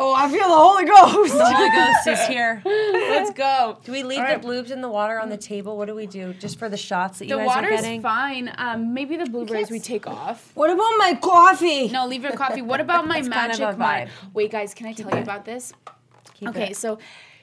Oh, I feel the Holy Ghost. The Holy Ghost is here. Let's go. Do we leave All right. the bloobs in the water on the table? What do we do? Just for the shots that you guys are getting? The water's getting? fine. Um, maybe the blueberries we take off. What about my coffee? No, leave your coffee. What about my It's kind of magic a mind? Wait, guys, can I tell you about this? Keep okay, it. so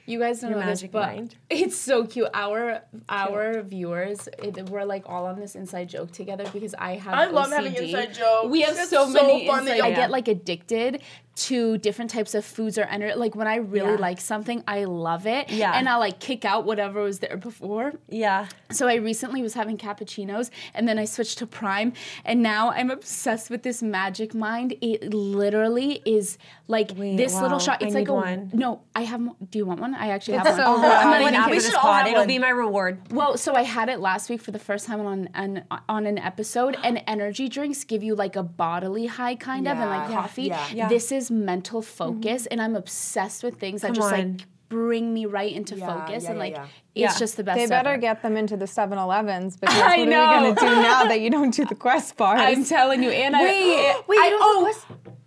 you guys don't Your know this, but mind. it's so cute. Our our viewers, it, we're like all on this inside joke together because I have. I love having inside jokes. We have so, so many. fun inside- I y'all- get like addicted to different types of foods or energy. Like when I really Yeah. like something, I love it. Yeah. and I'll like kick out whatever was there before. Yeah. So I recently was having cappuccinos and then I switched to Prime and now I'm obsessed with this Magic Mind. It literally is like Wait, this wow, little shot. I It's need like a one. no. I have. mo- Do you want one? I actually have It's one. so I'm not even we should all pod, have it'll one. be my reward. Well, so I had it last week for the first time on an on an episode, and energy drinks give you like a bodily high kind of, and like coffee. Yeah. Yeah. This is mental focus, and I'm obsessed with things that just on. like bring me right into Yeah, focus, yeah, and like yeah. it's Yeah. just the best. They better ever. get them into the 7-Elevens because I what know. are we gonna do now that you don't do the Quest bars? I'm telling you, and I Wait, wait, I, don't oh,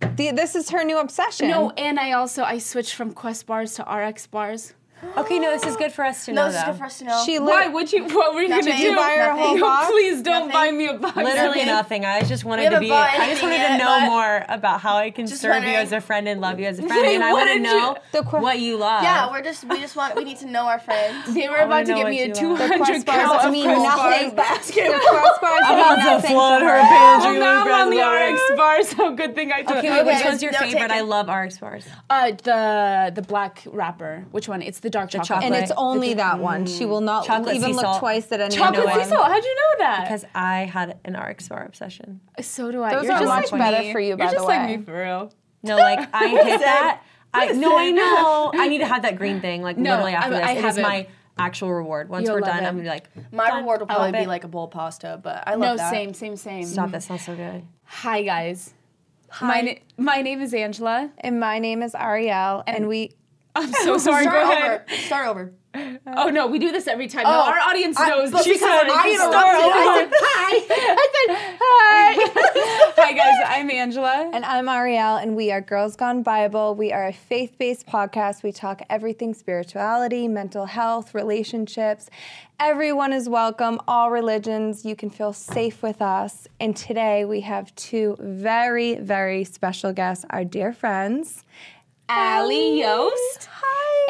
know The- this is her new obsession. No, and I also I switched from Quest bars to RX bars. Okay, no, this is good for us to No, know, this is though. good for us to know. She Why lit- would you? What were you gonna You do? buy her a whole box? Please don't Nothing. buy me a box. Literally Nothing. nothing. I just wanted to haven't be. bought I just wanted to yet, know but- more about how I can Just serve you wondering. as a friend and love you as a friend, Wait, and I what want to did know The que- what you love. yeah, we're just we just want we need to know our friends. They were I about wanna to know give what me a you two love. the hundred Quest count of mean Quest nothing. bars. The Quest I'm mean about to nothing flood her her. pantry with now I'm on the Quest RX bars. So good thing I took. Okay, it. wait, which Okay, one's your no, favorite? take I love RX bars. Uh, the the black wrapper. Which one? It's the dark chocolate. chocolate. And it's only that one. She will not Chocolate even sea look salt. twice at any chocolate other sea one. salt. How'd you know that? Because I had an RX bar obsession. so do I. Those You're are just much like better for you, You're by just the like way. me for real. No, like I hit that. I no, I know. I need to have that green thing. Like No, literally after I- this, I it have is it. my actual reward. Once You'll we're done, it. I'm gonna be like, My done. reward will probably be it. like a bowl of pasta, but I love No, that. same, same, same. Stop. That sounds so good. Hi guys. My na- my name is Angela. And my name is Ariel, and we. I'm so sorry. Start Go ahead. over. Start over. Oh no, we do this every time. no, Oh, our audience I- knows. but She because said, I "Start interrupted, over." I said hi. hi guys, I'm Angela. And I'm Ariel, and we are Girls Gone Bible. We are a faith based podcast. We talk everything spirituality, mental health, relationships. Everyone is welcome, all religions. You can feel safe with us. And today we have two very, very special guests, our dear friends. Ally Yost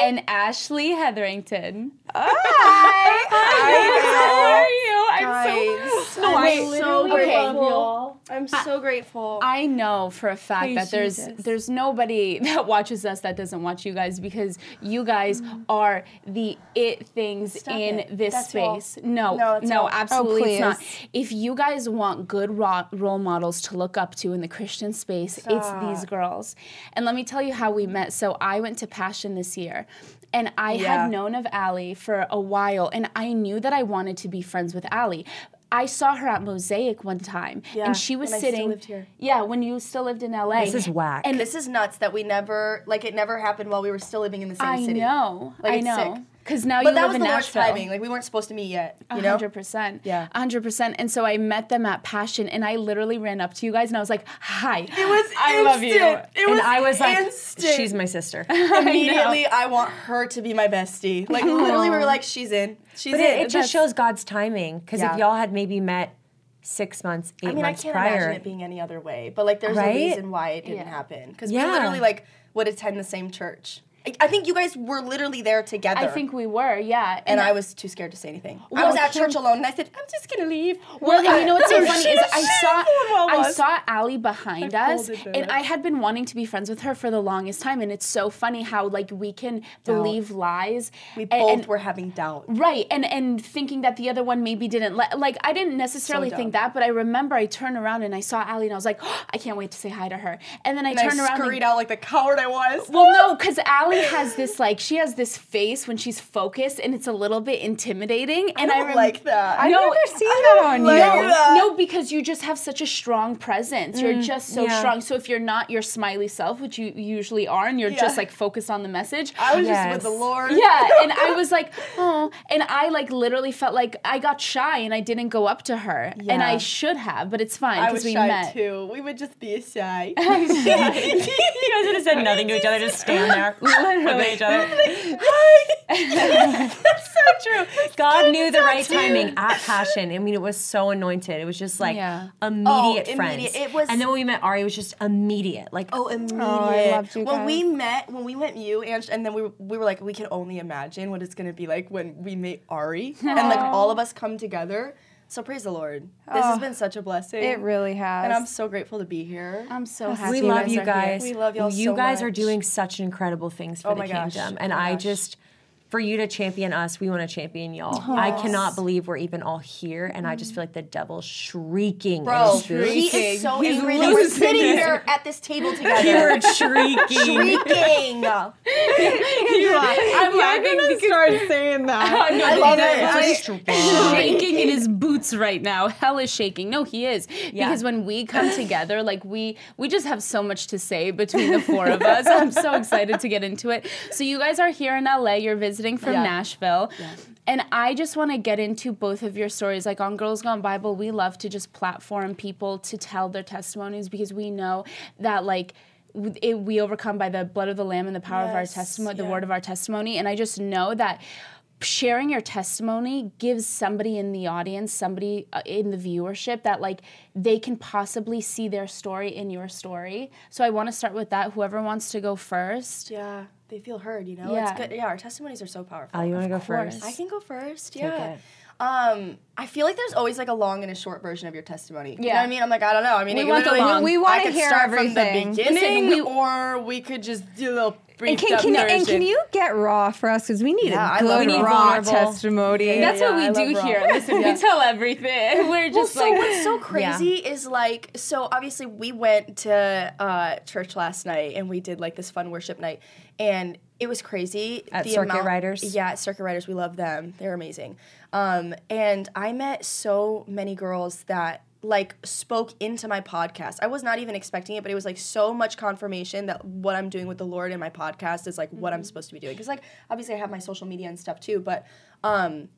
and Ashley Hetherington. Hi. How are you? I'm so no, oh, I I'm so grateful. I'm so grateful. I know for a fact that there's Jesus. there's nobody that watches us that doesn't watch you guys because you guys mm. are the it things Stop in it. this That's space. No, No, no, y'all. Oh, absolutely it's not. If you guys want good ro- role models to look up to in the Christian space, it's these girls. And let me tell you how we met. So I went to Passion this year. And I Yeah. had known of Ally for a while, and I knew that I wanted to be friends with Ally. I saw her at Mosaic one time, Yeah, and she was when I still sitting. lived here. Yeah, when you still lived in LA. This is whack. And this is nuts that we never like it never happened while we were still living in the same I city. I know, Like, I it's know, sick. Because now But you that live was in Nashville. timing. Like we weren't supposed to meet yet. You know. hundred percent. Yeah. hundred percent. And so I met them at Passion, and I literally ran up to you guys, and I was like, "Hi, It was I love you." instant. It and was I was like, instant. she's my sister. Immediately, I, want her to be my bestie. Like literally, we were like, she's in. She's But in. it, it just shows God's timing. Because Yeah. if y'all had maybe met six months, eight months. I mean, I can't prior, imagine it being any other way. But like, there's Right? a reason why it didn't Yeah. happen. Because Yeah. we literally like would attend the same church. I think you guys were literally there together. I think we were, yeah. and I was too scared to say anything. I was at Kim- church alone, and I said, "I'm just gonna leave." Well, and you know what's so funny is I saw Shameful I saw Ally behind us, and. I had been wanting to be friends with her for the longest time, and it's so funny how like we can believe lies. We and- both and- were having doubt. Right, and and thinking that the other one maybe didn't let like I didn't necessarily So think that, but I remember I turned around and I saw Ally and I was like, oh, I can't wait to say hi to her. And then I And turned I around scurried and, out like the coward I was. well, no, because Ally has this like she has this face when she's focused, and it's a little bit intimidating. And I I, don't rem- like that. I've No, never seen that on like you. that. no, because you just have such a strong presence. You're mm, just so yeah. strong. So if you're not your smiley self, which you usually are, and you're Yeah. just like focused on the message, I was Yes. just with the Lord. yeah, and I was like, oh, and I like literally felt like I got shy and I didn't go up to her, and I should have, but it's fine I because was we shy met. too. We would just be shy. you guys would have said nothing to each other, just stand there looking at each other. That's so true. God knew the right timing at Passion. I mean, it was so anointed. It was just like Yeah. Oh, immediate Oh, friends. immediate. It was- and then when we met Ari, it was just immediate. Like, Oh, oh immediate. loved you when we met, when we met you, and, and then we were, we were like, we can only imagine what it's gonna be like when we meet Ari, and like all of us come together. So praise the Lord. This has oh, been such a blessing. It really has. and I'm so grateful to be here. I'm so happy. we love you guys. We love y'all You so guys are doing such incredible things for Oh the gosh. kingdom. Oh And my I gosh. just for you to champion us, we want to champion y'all. I cannot believe we're even all here, and I just feel like the devil's shrieking. Bro, in his boots. he is so He's angry that we're sitting it. here at this table together. Keyword shrieking. Shrieking. I'm gonna start saying that. no, I the love devil it. is shaking in his boots right now. Hell is shaking. No, he is because when we come together, like we we just have so much to say between the four of us. I'm so excited to get into it. So you guys are here in LA. You're visiting from Yeah. Nashville. And I just want to get into both of your stories. Like on Girls Gone Bible, we love to just platform people to tell their testimonies because we know that like it, we overcome by the blood of the lamb and the power of our testimony, the yeah. word of our testimony. And I just know that sharing your testimony gives somebody in the audience, somebody uh, in the viewership that like they can possibly see their story in your story. So I want to start with that. Whoever wants to go first. Yeah, they feel heard, you know? Yeah. It's good. Yeah, our testimonies are so powerful. Oh, you want to go course. first? I can go first. yeah. it. Um, I feel like there's always like a long and a short version of your testimony. You know Yeah. what I mean? I'm like, I don't know. I mean, We it want the literally- long. We wanna could hear start everything. from the beginning, Listen, we- or we could just do a little brief And can, can, you, and can you get raw for us? Because we need Yeah, I a love good raw. raw vulnerable. testimony. That's Yeah, what we I do love here. Listen, we tell everything. We're Well, just so what's so crazy is like so obviously we went to uh, church last night and we did like this fun worship night and it was crazy At Circuit Riders? yeah at circuit riders we love them they're amazing um, and i met so many girls that like spoke into my podcast i was not even expecting it but it was like so much confirmation that what i'm doing with the lord in my podcast is like what i'm supposed to be doing because like obviously i have my social media and stuff too but um,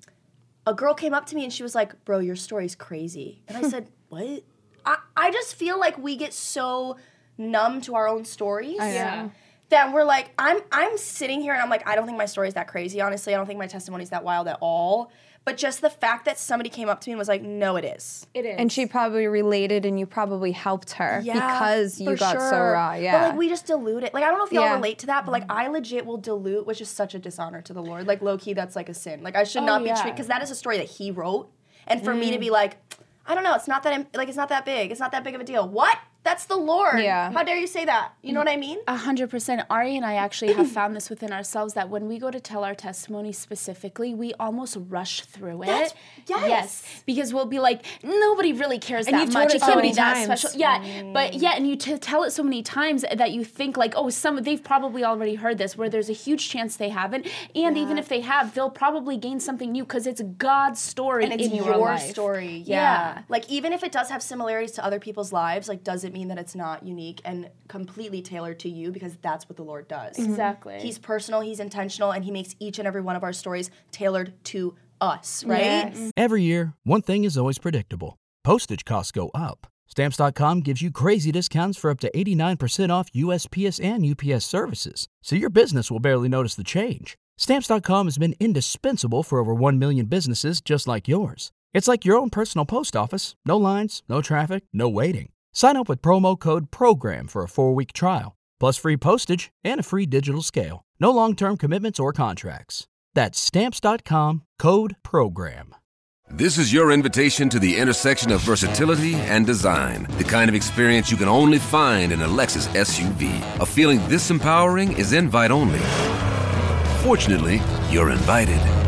a girl came up to me and she was like, Bro, your story's crazy. And I said, What? I, I just feel like we get so numb to our own stories. Yeah. That we're like, I'm I'm sitting here and I'm like, I don't think my story is that crazy, honestly. I don't think my testimony is that wild at all. But just the fact that somebody came up to me and was like, No, it is. it is. And she probably related and you probably helped her because you for got so sure. raw. Yeah. But like we just dilute it. Like I don't know if y'all Yeah. relate to that, but like mm-hmm. I legit will dilute, which is such a dishonor to the Lord. Like low key, that's like a sin. Like I should oh, not be yeah. treated because that is a story that He wrote, and for me to mm. be like, I don't know, it's not that like it's not that big. It's not that big of a deal. What? That's the Lord. Yeah. How dare you say that? You know what I mean? A hundred percent. Ari and I actually have found this within ourselves that when we go to tell our testimony specifically, we almost rush through it. That's- yes. Because we'll be like, nobody really cares And that you've told much. it It so can't many be that times. special. Yeah. But yeah, and you t- tell it so many times that you think like, oh, some they've probably already heard this, where there's a huge chance they haven't. And even if they have, they'll probably gain something new because it's God's story And it's in your, your, life. story. Yeah. Yeah. Like even if it does have similarities to other people's lives, like does it mean that it's not unique and completely tailored to you because that's what the Lord does. Mm-hmm. Exactly. He's personal, he's intentional, and he makes each and every one of our stories tailored to us, right? Yes. Every year, one thing is always predictable postage costs go up. Stamps.com gives you crazy discounts for up to 89% off USPS and UPS services, so your business will barely notice the change. Stamps.com has been indispensable for over 1 million businesses just like yours. It's like your own personal post office no lines, no traffic, no waiting. Sign up with promo code PROGRAM for a four week trial. plus free postage and a free digital scale. No long term commitments or contracts. That's stamps.com code program. This is your invitation to the intersection of versatility and design. The kind of experience you can only find in a Lexus SUV. A feeling this empowering is invite only. Fortunately, you're invited.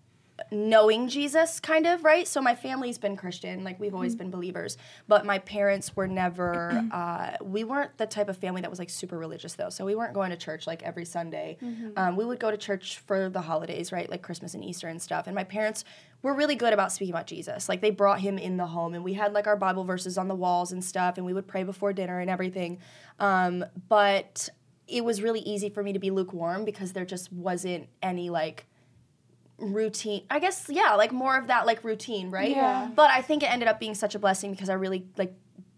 knowing Jesus, kind of right. So my family's been Christian, like we've always been believers, but my parents were never. Uh, we weren't the type of family that was like super religious though. So we weren't going to church like every Sunday. Um, we would go to church for the holidays, right, like Christmas and Easter and stuff. And my parents were really good about speaking about Jesus. Like they brought him in the home, and we had like our Bible verses on the walls and stuff, and we would pray before dinner and everything. Um, but it was really easy for me to be lukewarm because there just wasn't any like routine i guess yeah like more of that like routine right? Yeah. but i think it ended up being such a blessing because i really like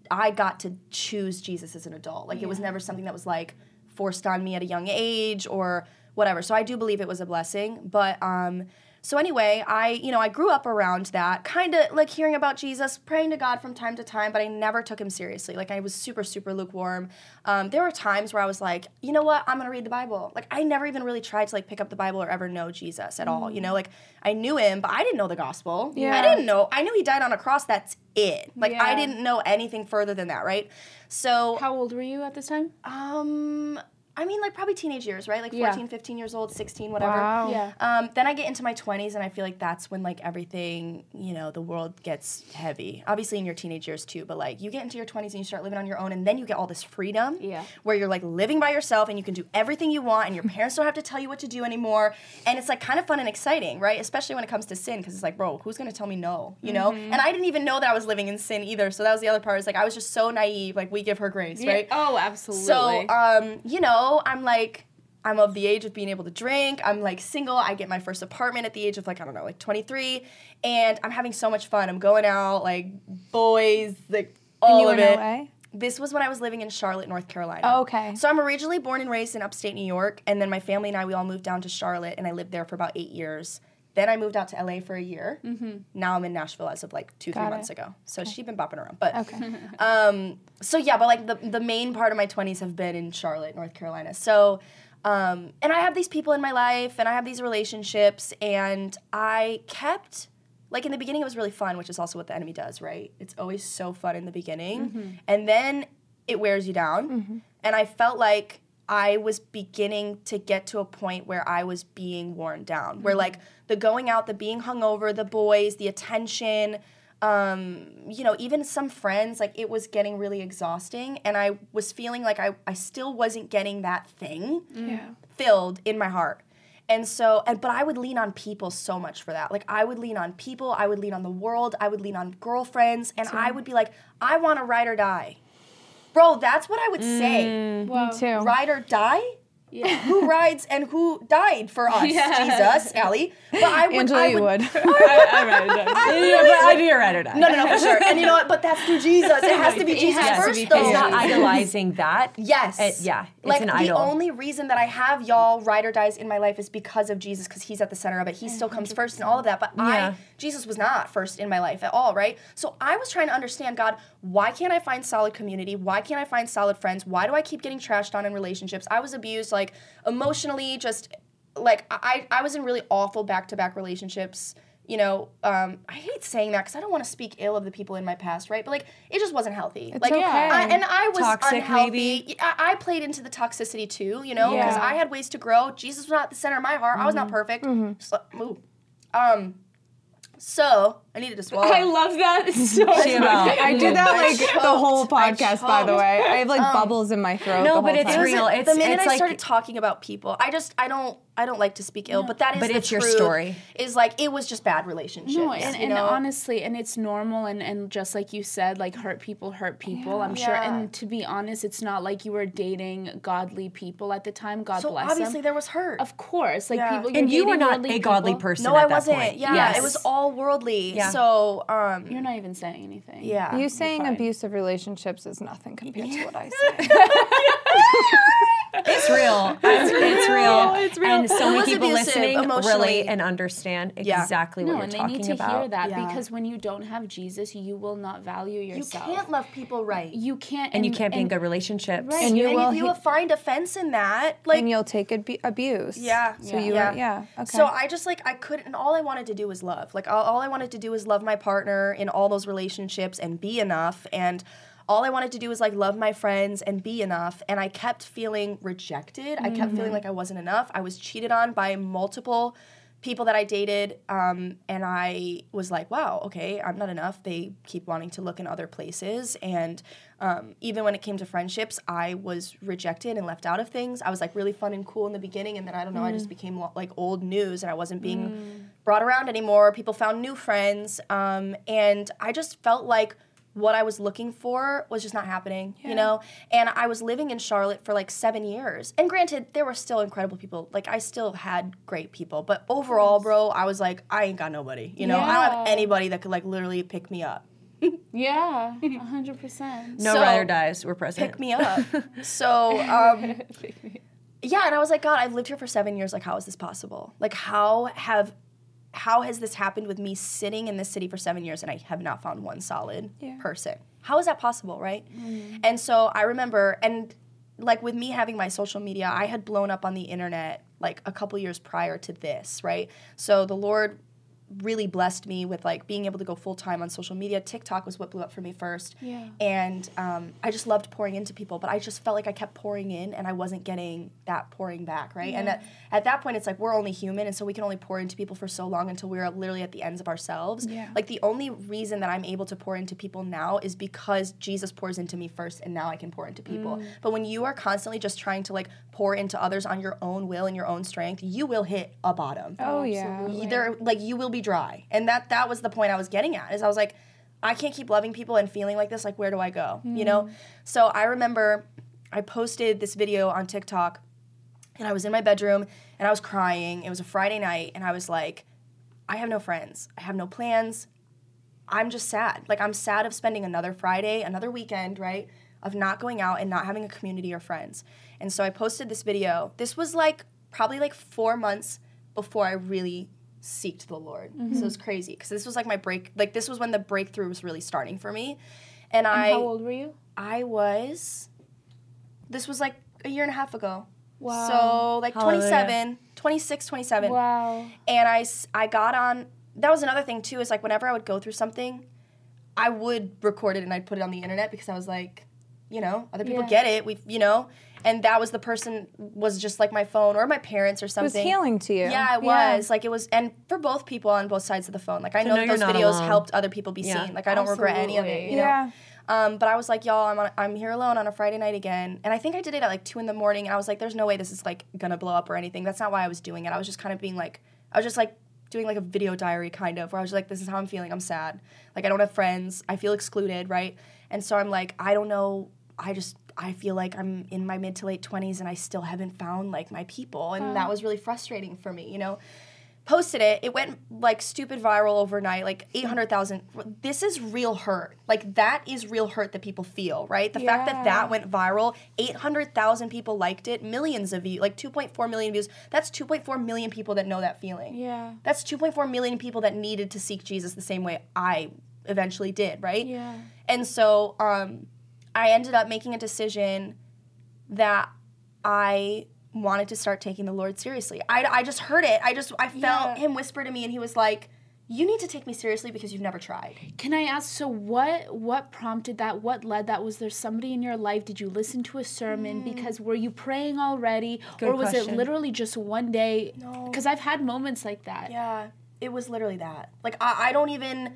i got to choose jesus as an adult. Like it was never something that was like forced on me at a young age or whatever. So i do believe it was a blessing but um so anyway i you know i grew up around that kind of like hearing about jesus praying to god from time to time but i never took him seriously. Like i was super super lukewarm. Um, there were times where i was like you know what? I'm gonna read the bible. Like i never even really tried to like pick up the bible or ever know jesus at all you know? Like i knew him but i didn't know the gospel. Yeah. i didn't know i knew he died on a cross that's it. Like i didn't know anything further than that right? So How old were you at this time? um I mean, like probably teenage years, right? Like Yeah. 14, 15 years old, 16, whatever. Wow. Yeah. Um, then I get into my 20s, and I feel like that's when like everything, you know, the world gets heavy. Obviously, in your teenage years too, but like you get into your 20s and you start living on your own, and then you get all this freedom. Yeah. Where you're like living by yourself and you can do everything you want, and your parents don't have to tell you what to do anymore. And it's like kind of fun and exciting, right? Especially when it comes to sin, because it's like, bro, who's gonna tell me no? You know? Mm-hmm. And I didn't even know that I was living in sin either. So that was the other part. Is like I was just so naive. Like we give her grace, right? Oh, absolutely. So, um, you know, I'm like, I'm of the age of being able to drink. I'm like single. I get my first apartment at the age of like, I don't know, like 23. And I'm having so much fun. I'm going out, like boys, like all of it. LA? This was when I was living in Charlotte, North Carolina. Oh, okay. So I'm originally born and raised in upstate New York. And then my family and I, we all moved down to Charlotte and I lived there for about eight years. Then I moved out to LA for a year. Now I'm in Nashville as of like two, three Got months ago. So she's been bopping around. But Okay. um, so yeah, but like the the main part of my twenties have been in Charlotte, North Carolina. So, um, and I have these people in my life, and I have these relationships, and I kept like in the beginning it was really fun, which is also what the enemy does, right? It's always so fun in the beginning, and then it wears you down, and I felt like. I was beginning to get to a point where I was being worn down, where like the going out, the being hungover, the boys, the attention, um, you know, even some friends, like it was getting really exhausting. And I was feeling like I, I still wasn't getting that thing Yeah. filled in my heart. And so, and but I would lean on people so much for that. Like I would lean on people, I would lean on the world, I would lean on girlfriends, and I would be like, I want to ride or die. Bro, that's what I would say. Wow. Me too. Ride or die? Yeah. Who rides and who died for us? Jesus, Ally. But I would, Angela, I you would. I read it. Yeah, but I do your right or die. No, no, no, for sure. And you know what? But that's through Jesus. It has to be Jesus has to first, be though. It's not idolizing that. Yes. It- yeah, it's like an the only reason that I have y'all ride or dies in my life is because of Jesus, because He's at the center of it. He still comes first and all of that. But Yeah. I, Jesus was not first in my life at all, right? So I was trying to understand, God, why can't I find solid community? Why can't I find solid friends? Why do I keep getting trashed on in relationships? I was abused, like emotionally, just like I, I was in really awful back to back relationships. You know, um, I hate saying that because I don't want to speak ill of the people in my past, right? But like, it just wasn't healthy. like, okay. I, and I was Toxic, unhealthy. maybe? I, I played into the toxicity too, you know, because Yeah. I had ways to grow. Jesus was not at the center of my heart. I was not perfect. Just like, ooh. Um, so I needed to swallow. I love that so much. I do that like the whole podcast, by the way. I have like um, bubbles in my throat. No, the but it's time. real. It's- the minute it's I like- started talking about people, I just I don't I don't like to speak ill, but that is But the it's your story. Is like it was just bad relationships. No, and, you and know? honestly, and it's normal, and, and just like you said, like hurt people hurt people. I'm sure. Yeah. And to be honest, it's not like you were dating godly people at the time. God so bless obviously them. there was hurt. Of course, like Yeah. people. You're And you were not a godly people. person no, at I that wasn't. point. Yeah, Yes. it was all worldly. Yeah. So, um, You're not even saying anything. yeah. You saying abusive relationships is nothing compared to what I say. It's real. It's, it's real. It's real. And so It many people listening emotionally. relate and understand Yeah. exactly No, what and you're they talking need to about. hear that Yeah. because when you don't have Jesus, you will not value yourself. you can't love people right. You can't, and you can't be in good relationships. Right. And you and will if you hit- find offense in that, like and you'll take abu- abuse. Yeah. So Yeah. you Yeah. were, yeah. Okay. So I just like I couldn't. And all I wanted to do was love. Like all, all I wanted to do was love my partner in all those relationships and be enough. And all I wanted to do was like love my friends and be enough. And I kept feeling rejected. I kept feeling like I wasn't enough. I was cheated on by multiple people that I dated. Um, and I was like, wow, okay, I'm not enough. They keep wanting to look in other places. And um, even when it came to friendships, I was rejected and left out of things. I was like really fun and cool in the beginning. And then I don't know, I just became lo- like old news and I wasn't being brought around anymore. People found new friends. Um, and I just felt like what I was looking for was just not happening, you know? And I was living in Charlotte for like seven years. And granted, there were still incredible people. Like, I still had great people. But overall, bro, I was like, I ain't got nobody, you know? I don't have anybody that could like literally pick me up. Yeah, hundred percent. No So- ride or dies. We're present. Pick me up. so, um, yeah, and I was like, God, I've lived here for seven years. Like, how is this possible? Like, how have how has this happened with me sitting in this city for seven years and I have not found one solid person? How is that possible, right? Mm. And so I remember, and like with me having my social media, I had blown up on the internet like a couple years prior to this, right? So the Lord really blessed me with like being able to go full time on social media. TikTok was what blew up for me first. Yeah. And um, I just loved pouring into people, but I just felt like I kept pouring in and I wasn't getting that pouring back, right? And at, at that point, it's like we're only human, and so we can only pour into people for so long until we're literally at the ends of ourselves. Yeah. Like the only reason that I'm able to pour into people now is because Jesus pours into me first, and now I can pour into people. Mm. But when you are constantly just trying to like pour into others on your own will and your own strength, you will hit a bottom oh yeah. either like you will be dry. And that that was the point i was getting at is i was like i can't keep loving people and feeling like this like where do i go you know? Hmm. So i remember i posted this video on tiktok and i was in my bedroom and i was crying. It was a friday night and i was like i have no friends. I have no plans. I'm just sad. Like i'm sad of spending another friday another weekend right of not going out and not having a community or friends. And so i posted this video. This was like probably like four months before i really seeked the lord so it mm-hmm. was crazy because this was like my break like this was when the breakthrough was really starting for me and i How old were you? i was this was like a year and a half ago Wow. so like Hallelujah. 27 26 27 Wow. and I I got on that was another thing too is like whenever i would go through something i would record it and i'd put it on the internet because i was like you know other people Yeah. get it we you know and that was the person was just like my phone or my parents or It was something healing to you. yeah, it was like it was, and for both people on both sides of the phone. Like I know know that those videos alone. helped other people be Yeah. seen. Like I don't regret any of it. You know. Yeah. Um, but I was like, y'all, I'm on, I'm here alone on a Friday night again, and I think I did it at like two in the morning. And I was like, there's no way this is like gonna blow up or anything. That's not why I was doing it. I was just kind of being like, I was just like doing like a video diary kind of, where I was like, this is how I'm feeling. I'm sad. Like I don't have friends. I feel excluded, right? And so I'm like, I don't know. I just I feel like I'm in my mid to late 20s and I still haven't found like my people, and that was really frustrating for me, you know posted it. It went like stupid viral overnight, like 800,000. This is real hurt. Like that is real hurt that people feel, right? The fact that that went viral, 800,000 people liked it, millions of views, like 2.4 million views. That's 2.4 million people that know that feeling. Yeah. That's 2.4 million people that needed to seek Jesus the same way I eventually did, right? Yeah. And so um, I ended up making a decision that I wanted to start taking the Lord seriously. I, I just heard it. I just I felt Yeah. him whisper to me, and he was like, "You need to take me seriously because you've never tried." Can I ask? So what? What prompted that? What led that? Was there somebody in your life? Did you listen to a sermon? Mm. Because were you praying already, or was it literally just one day? No. Because I've had moments like that. Yeah, it was literally that. Like I, I don't even,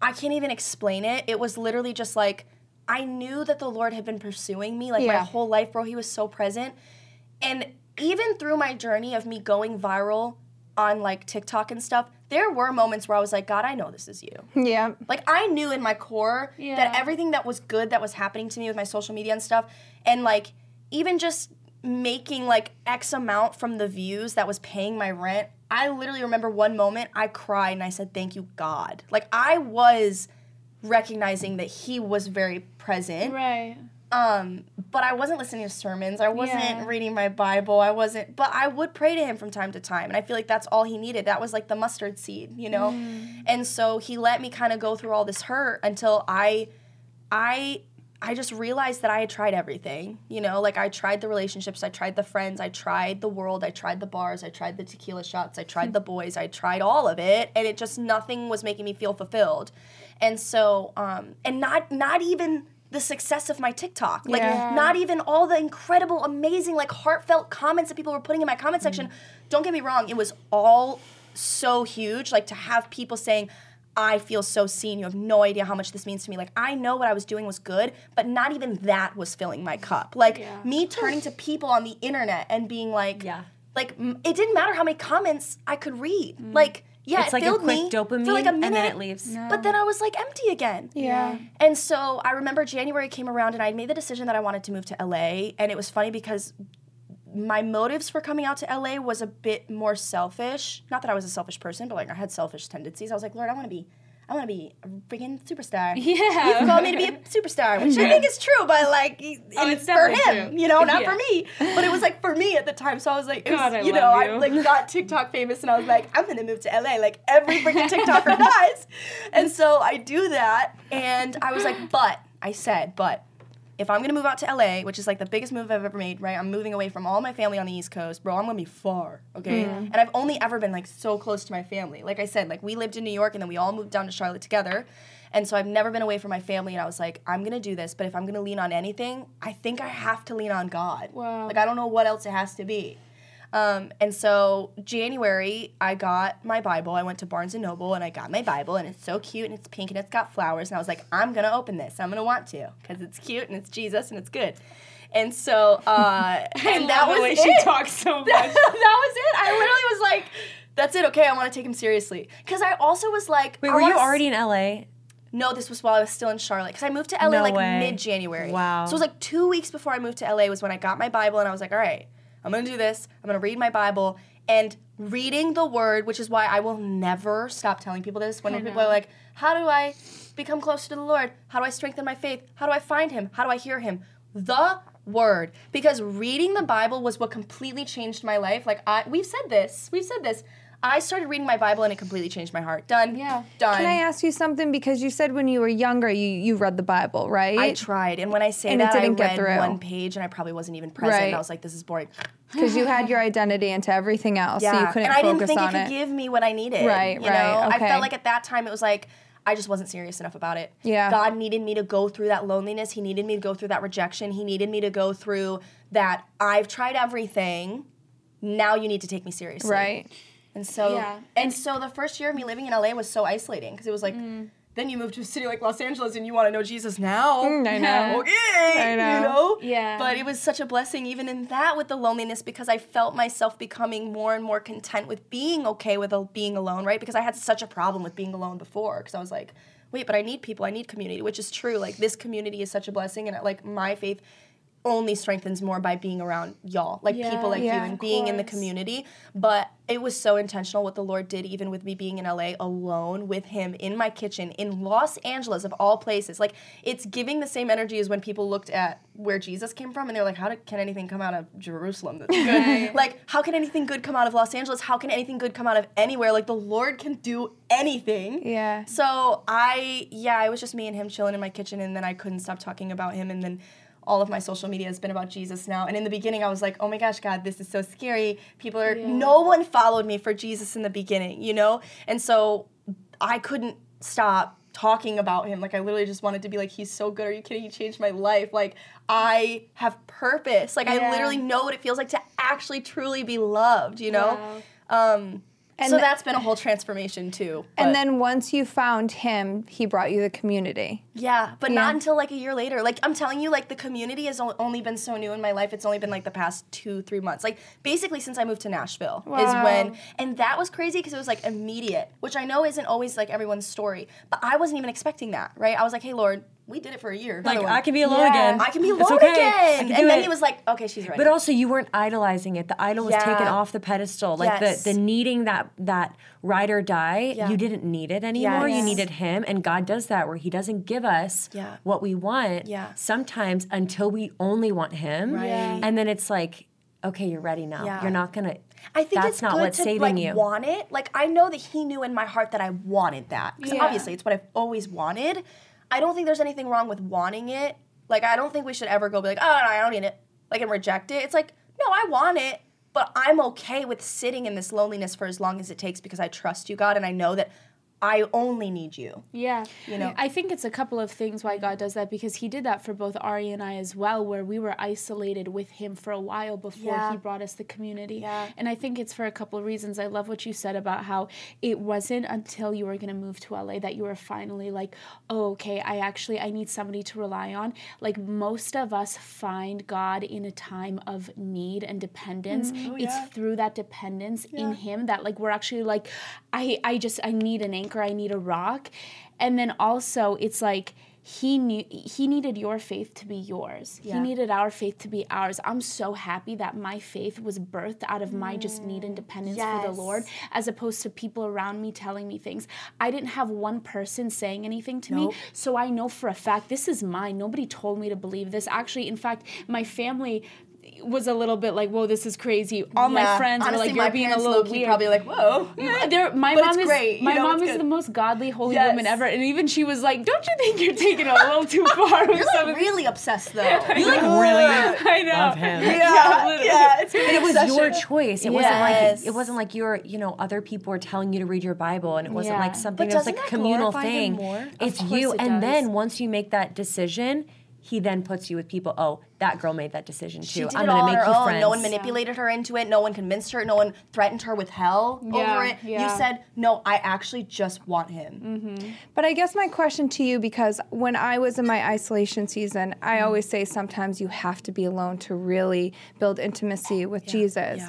I can't even explain it. It was literally just like I knew that the Lord had been pursuing me like my whole life, bro. He was so present, and even through my journey of me going viral on like TikTok and stuff, there were moments where I was like, God, I know this is you. Yeah. Like I knew in my core Yeah. that everything that was good that was happening to me with my social media and stuff, and like even just making like X amount from the views that was paying my rent I literally remember one moment I cried and I said, Thank you, God. Like I was recognizing that He was very present. Right. Um, but I wasn't listening to sermons. I wasn't Yeah. reading my Bible. I wasn't, but I would pray to him from time to time. And I feel like that's all he needed. That was like the mustard seed, you know? And so he let me kind of go through all this hurt until I, I, I just realized that I had tried everything, you know? Like I tried the relationships, I tried the friends, I tried the world, I tried the bars, I tried the tequila shots, I tried the boys, I tried all of it. And it just, nothing was making me feel fulfilled. And so, um, and not, not even, the success of my TikTok. Like Yeah. not even all the incredible, amazing, like heartfelt comments that people were putting in my comment section. Don't get me wrong, it was all so huge. Like to have people saying, I feel so seen. You have no idea how much this means to me. Like I know what I was doing was good, but not even that was filling my cup. Like me turning to people on the internet and being like, Yeah. like m- it didn't matter how many comments I could read. Mm. Like yeah, It's it like a quick me dopamine, for like a and then it leaves. But then I was like empty again. Yeah. And so I remember January came around and I made the decision that I wanted to move to LA. And it was funny because my motives for coming out to LA was a bit more selfish. Not that I was a selfish person, but like I had selfish tendencies. I was like, Lord, I want to be. I want to be a freaking superstar. Yeah. You've called me to be a superstar, which I think is true, but like, Oh, it's for him, true. you know, not Yeah. for me. But it was like for me at the time, so I was like, it God, was, you know, love I like got TikTok famous, and I was like, I'm gonna move to LA, like every freaking TikToker does. And so I do that, and I was like, but I said, but if I'm gonna move out to LA, which is like the biggest move I've ever made, right? I'm moving away from all my family on the East Coast, bro. I'm gonna be far, okay? And I've only ever been like so close to my family. Like I said, like we lived in New York and then we all moved down to Charlotte together. And so I've never been away from my family, and I was like, I'm gonna do this, but if I'm gonna lean on anything, I think I have to lean on God. Wow. Like I don't know what else it has to be. Um, and so January, I got my Bible. I went to Barnes and Noble and I got my Bible, and it's so cute and it's pink and it's got flowers. And I was like, I'm gonna open this. I'm gonna want to because it's cute and it's Jesus and it's good. And so, uh, and that was the way it. she talks so much. that was it. I literally was like, "That's it. Okay, I want to take him seriously." Because I also was like, Wait, were you already in LA? no, this was while I was still in Charlotte because I moved to LA No like mid January. Wow. So it was like two weeks before I moved to LA was when I got my Bible and I was like, all right, I'm gonna do this. I'm gonna read my Bible and reading the Word, which is why I will never stop telling people this. When people are like, how do I become closer to the Lord? How do I strengthen my faith? How do I find Him? How do I hear Him? The Word, because reading the Bible was what completely changed my life. Like I, we've said this, we've said this. I started reading my Bible and it completely changed my heart. Done. Yeah. Done. Can I ask you something? Because you said when you were younger, you, you read the Bible, right? I tried, and when I say And it that, didn't I get read through. one page, and I probably wasn't even present. Right. I was like, "This is boring." Because you had your identity into everything else, so you couldn't and I didn't think it it. could give me what I needed. Right, you right, Know? I felt like at that time it was like I just wasn't serious enough about it. Yeah. God needed me to go through that loneliness. He needed me to go through that rejection. He needed me to go through that. I've tried everything. Now you need to take me seriously. right. And so, Yeah. and so the first year of me living in LA was so isolating because it was like, then you move to a city like Los Angeles and you want to know Jesus now. Mm, I know. Okay, I know. you know. Yeah. But it was such a blessing, even in that, with the loneliness, because I felt myself becoming more and more content with being okay with being alone, right? Because I had such a problem with being alone before, because I was like, wait, but I need people, I need community, which is true. Like this community is such a blessing, and like my faith only strengthens more by being around y'all, like Yeah. people like Yeah, you, and being in the community. But it was so intentional what the Lord did, even with me being in LA alone with Him in my kitchen in Los Angeles, of all places. Like, it's giving the same energy as when people looked at where Jesus came from and they're like, how did, can anything come out of Jerusalem that's good? like, how can anything good come out of Los Angeles? How can anything good come out of anywhere? Like, the Lord can do anything. Yeah. So I, yeah, it was just me and him chilling in my kitchen, and then I couldn't stop talking about him, and then all of my social media has been about Jesus now. And in the beginning, I was like, oh my gosh, God, this is so scary. People are, no one followed me for Jesus in the beginning, you know? And so I couldn't stop talking about him. Like, I literally just wanted to be like, he's so good. Are you kidding? He changed my life. Like, I have purpose. Like, I literally know what it feels like to actually truly be loved, you know? Um, so th- that's been a whole transformation too. And then once you found him, he brought you the community. Yeah, but Yeah. not until like a year later. Like I'm telling you, like the community has only been so new in my life. It's only been like the past two, three months. Like basically since I moved to Nashville is when, and that was crazy because it was like immediate, which I know isn't always like everyone's story. But I wasn't even expecting that, right? I was like, hey Lord, we did it for a year. Like I can be alone Yeah. again. I can be It's alone okay. I again. And then it. he was like, okay, she's ready. But also, you weren't idolizing it. The idol was Yeah. taken off the pedestal. Like Yes. the the needing that that ride or die. Yeah. You didn't need it anymore. You needed Him, and God does that where He doesn't give us Yeah. what we want. Yeah. Sometimes until we only want Him, Right. And then it's like, okay, you're ready now. Yeah. You're not gonna. I think that's it's not good what's to saving like you. want it. Like I know that he knew in my heart that I wanted that because Yeah. obviously it's what I've always wanted. I don't think there's anything wrong with wanting it. Like I don't think we should ever go be like, oh, no, I don't need it, like and reject it. It's like, no, I want it, but I'm okay with sitting in this loneliness for as long as it takes because I trust you, God, and I know that I only need you. Yeah. You know? I think it's a couple of things why God does that because he did that for both Ari and I as well, where we were isolated with him for a while before Yeah. he brought us the community. Yeah. And I think it's for a couple of reasons. I love what you said about how it wasn't until you were going to move to LA that you were finally like, oh, okay, I actually, I need somebody to rely on. Like most of us find God in a time of need and dependence. Mm-hmm. Oh, it's through that dependence in him that like we're actually like, I, I just, I need an anchor, I need a rock. And then also it's like, he knew he needed your faith to be yours. He needed our faith to be ours. I'm so happy that my faith was birthed out of my just need and dependence for the Lord as opposed to people around me telling me things. I didn't have one person saying anything to me. So I know for a fact this is mine. Nobody told me to believe this. Actually, in fact, my family was a little bit like, "Whoa, this is crazy." All my friends Honestly, were like, "You're being a little low-key weird." probably like, whoa. Yeah, there- my But mom it's is great, you my know, mom is good. the most godly, holy Yes. woman ever, and even she was like, "Don't you think you're taking it a little too far?" with You're some like of really obsessed though. You like really I know. love him. yeah, literally. yeah, it's And it was your choice. It wasn't like it wasn't like you were, you know, other people were telling you to read your Bible, and it wasn't Yeah. like something But that was like a communal thing. It's you, and then once you make that decision, he then puts you with people. Oh, that girl made that decision too. She did I'm it gonna all make on her you own. friends. No one manipulated her into it. No one convinced her. No one threatened her with hell Yeah, over it. yeah. You said, "No, I actually just want him." Mm-hmm. But I guess my question to you, because when I was in my isolation season, I mm-hmm. always say sometimes you have to be alone to really build intimacy with Jesus.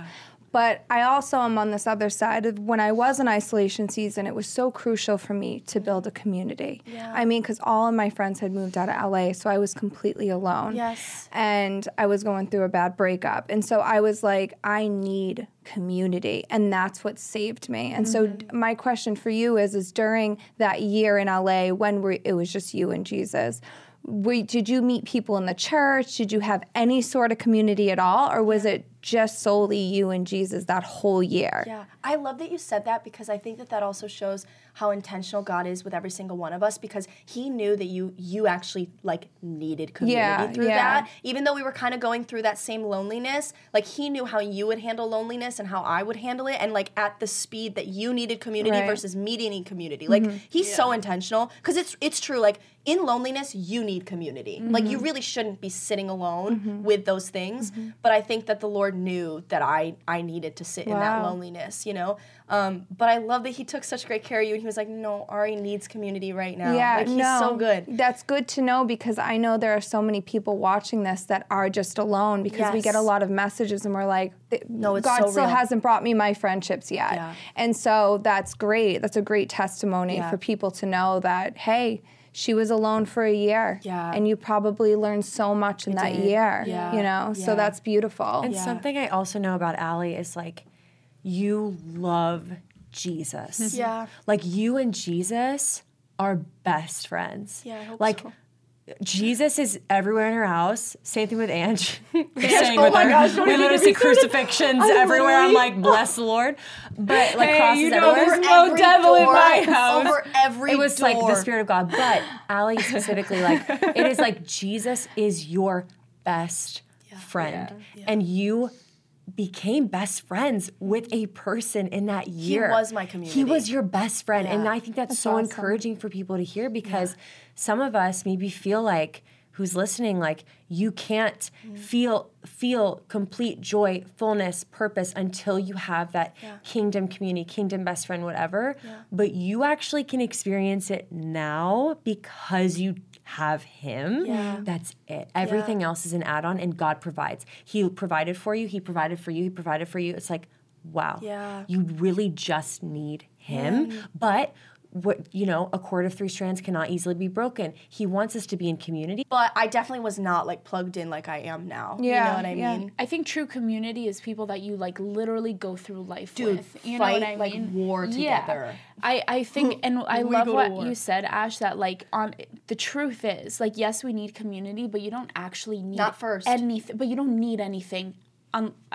Yeah. But I also am on this other side of when I was in isolation season, it was so crucial for me to build a community. I mean, because all of my friends had moved out of LA, so I was completely alone. Yes. And I was going through a bad breakup. And so I was like, I need community. And that's what saved me. And so mm-hmm. my question for you is, is during that year in LA when we, it was just you and Jesus, we, did you meet people in the church? Did you have any sort of community at all? Or was it just solely you and Jesus that whole year? Yeah, I love that you said that because I think that that also shows how intentional God is with every single one of us because He knew that you you actually like needed community Yeah, through yeah. that. Even though we were kind of going through that same loneliness, like He knew how you would handle loneliness and how I would handle it, and like at the speed that you needed community Right. versus me needing community. Mm-hmm. Like He's so intentional because it's it's true. Like in loneliness, you need community. Like you mm-hmm. really shouldn't be sitting alone mm-hmm. with those things. Mm-hmm. But I think that the Lord knew that I I needed to sit in that loneliness, you know. Um, but I love that he took such great care of you, and he was like, "No, Ari needs community right now. Yeah, like, he's no, so good." That's good to know because I know there are so many people watching this that are just alone because we get a lot of messages and we're like, No, it's God so still real. hasn't brought me my friendships yet. Yeah. And so that's great. That's a great testimony Yeah. for people to know that, hey, she was alone for a year. Yeah. And you probably learned so much in that did. year. Yeah. You know? So that's beautiful. And Yeah. something I also know about Ally is like, you love Jesus. Yeah. Like you and Jesus are best friends. Yeah, I hope like. so. Jesus is everywhere in her house. Same thing with Ange. Same Oh with my her. gosh, we literally see crucifixions I everywhere. I'm like, bless the Lord. But like Hey, crosses you know everywhere. there's no every devil in my house. Over every it was like the spirit of God. But Ally specifically, like it is like Jesus is your best friend, and you became best friends with a person in that year. He was my community. He was your best friend, and I think that's, so encouraging for people to hear because some of us maybe feel like who's listening like you can't Mm. feel feel complete joy fullness purpose until you have that kingdom community kingdom best friend whatever. But you actually can experience it now because you have him Yeah. that's it. Everything else is an add-on and god provides. He provided for you he provided for you he provided for you. It's like wow. Yeah. you really just need him. But what you know, a cord of three strands cannot easily be broken. He wants us to be in community. But I definitely was not like plugged in like I am now. yeah, you know what I yeah. mean? I think true community is people that you like literally go through life Dude, with. You fight, know what I like, mean? war Yeah. together. I, I think and I love what war. you said, Ash, that like on the truth is like yes, we need community, but you don't actually need Not first. anything but you don't need anything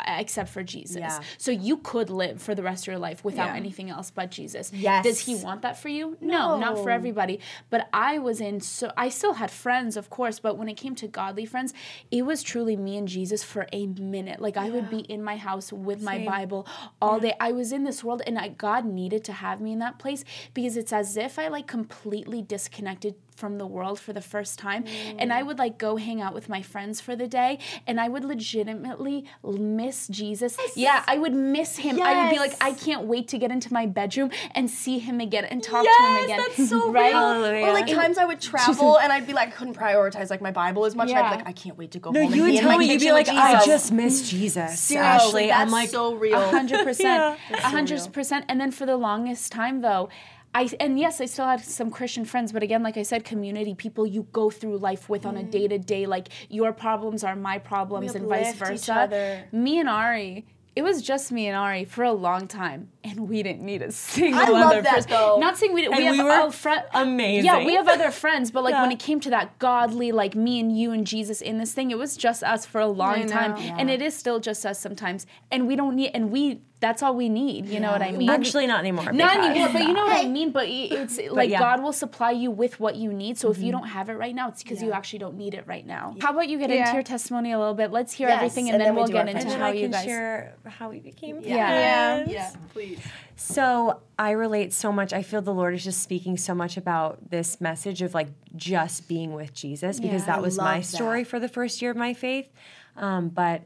except for Jesus. Yeah. So you could live for the rest of your life without Yeah. anything else but Jesus. Yes. Does he want that for you? No, not for everybody. But I was in so I still had friends, of course, but when it came to godly friends, it was truly me and Jesus for a minute. Like I would be in my house with my Bible all day. I was in this world and I, God needed to have me in that place because it's as if I like completely disconnected from the world for the first time and I mm. would like go hang out with my friends for the day and I would legitimately miss Jesus. Yeah, I would miss him. I would be like I can't wait to get into my bedroom and see him again and talk to him again. that's so right? real. Or like times I would travel and I'd be like, I couldn't prioritize like my Bible as much. And I'd Yeah. be like, I can't wait to go No, home. you and would be in tell me you'd be like, with I just miss Jesus. Seriously, Ashley, that's I'm like, so real. hundred percent, Yeah. a hundred percent. And then for the longest time, though, I and yes, I still had some Christian friends, but again, like I said, community people you go through life with on a day to day. Like your problems are my problems, and vice uplift each versa. other. Me and Ari. It was just me and Ari for a long time, and we didn't need a single I love other that, person. though. Not saying we didn't. And we we have were our friend amazing. Yeah, we have other friends, but like when it came to that godly, like me and you and Jesus in this thing, it was just us for a long know. time, and it is still just us sometimes. And we don't need, and we that's all we need. You know what I mean? actually not anymore. Not because- anymore, but you know what I mean. But i- it's like yeah. God will supply you with what you need. So if you don't have it right now, it's because you actually don't need it right now. How about you get Yeah. into your testimony a little bit? Let's hear Yes, everything, and, and then, then we we'll get into how I you can guys. share how we became Yeah. friends. Yeah, please. So I relate so much. I feel the Lord is just speaking so much about this message of like just being with Jesus because Yeah. that was my love story that. for the first year of my faith. Um, but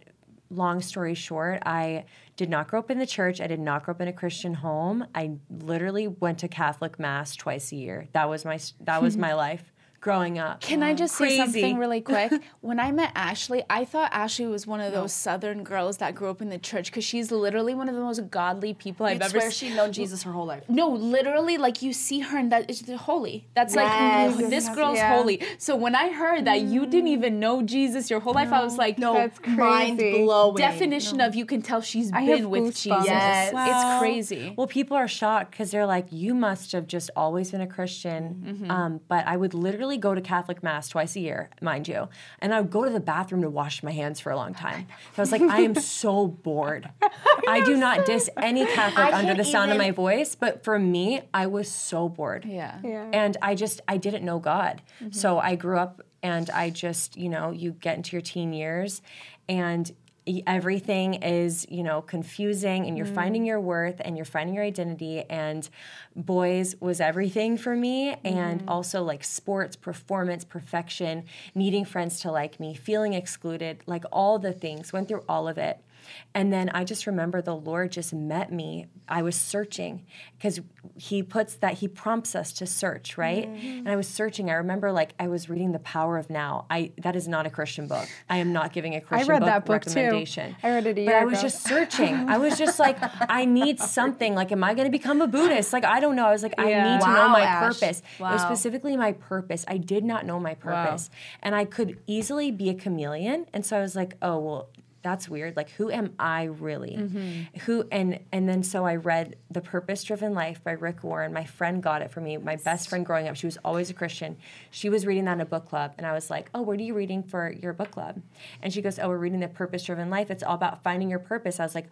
long story short, I did not grow up in the church. I did not grow up in a Christian home. I literally went to Catholic mass twice a year. That was my that was my life growing up. Can I just say something really quick? when I met Ashley, I thought Ashley was one of those Southern girls that grew up in the church because she's literally one of the most godly people I've You'd ever swear she'd known Jesus her whole life. No, literally, like you see her and that is holy. That's Yes. like this girl's Yeah. holy. So when I heard that you didn't even know Jesus your whole life, I was like, No, That's mind crazy. blowing. definition of you can tell she's I been with goosebumps. Jesus. Yes. It's crazy. Well, people are shocked because they're like, you must have just always been a Christian. Mm-hmm. Um, but I would literally go to Catholic Mass twice a year, mind you. And I would go to the bathroom to wash my hands for a long time. So I was like, I am so bored. I do not diss any Catholic I under the can't sound of my voice, but for me, I was so bored. Yeah. Yeah. And I just, I didn't know God. Mm-hmm. So I grew up and I just, you know, you get into your teen years and everything is, you know, confusing and you're Mm. finding your worth and you're finding your identity. And boys was everything for me. And Mm-hmm. also like sports, performance, perfection, needing friends to like me, feeling excluded, like all the things, went through all of it. And then I just remember the Lord just met me. I was searching because He puts that, He prompts us to search, right? Mm-hmm. And I was searching. I remember like I was reading The Power of Now. I That is not a Christian book. I am not giving a Christian read book that book, too. recommendation. I read it a But year I was just searching. I was just like, I need something. Like, am I going to become a Buddhist? Like, I don't know. I was like, I Yeah. need to know my Ash. purpose. It was specifically my purpose. I did not know my purpose. And I could easily be a chameleon. And so I was like, oh, well, that's weird. Like, who am I really? Mm-hmm. Who and and then so I read The Purpose Driven Life by Rick Warren. My friend got it for me. My best friend growing up, she was always a Christian. She was reading that in a book club, and I was like, "Oh, what are you reading for your book club?" And she goes, "Oh, we're reading The Purpose Driven Life. It's all about finding your purpose." I was like,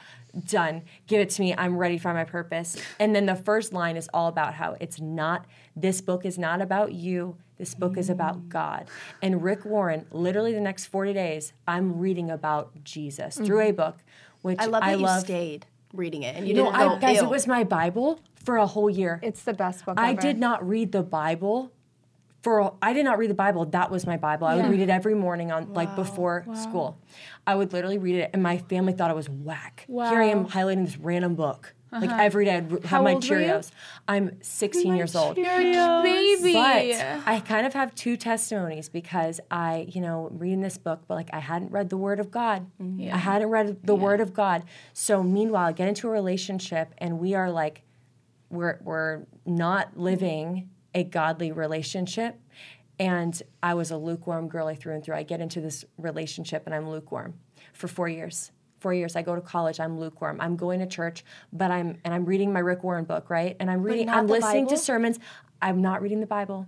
"Done. Give it to me. I'm ready for my purpose." And then the first line is all about how it's not. This book is not about you. This book is about God. And Rick Warren, literally the next 40 days, I'm reading about Jesus through a mm-hmm. book, which I love that you love. stayed reading it and you No, didn't I, know. guys, ew. it was my Bible for a whole year. It's the best book I ever. did not read the Bible for a- I did not read the Bible. That was my Bible. I would read it every morning on like before school. I would literally read it and my family thought it was whack. Here I am highlighting this random book. Like uh-huh. every day I'd have my were you? Cheerios. I'm 16 years old. Baby. But I kind of have two testimonies because I, you know, reading this book, but like I hadn't read the Word of God. Mm-hmm. Yeah. I hadn't read the Word of God. So meanwhile, I get into a relationship and we are like we're we're not mm-hmm. living a godly relationship and I was a lukewarm girly through and through. I get into this relationship and I'm lukewarm for 4 years. 4 years I go to college, I'm lukewarm. I'm going to church, but I'm and I'm reading my Rick Warren book, right? And I'm reading I'm listening to sermons. I'm not reading the Bible.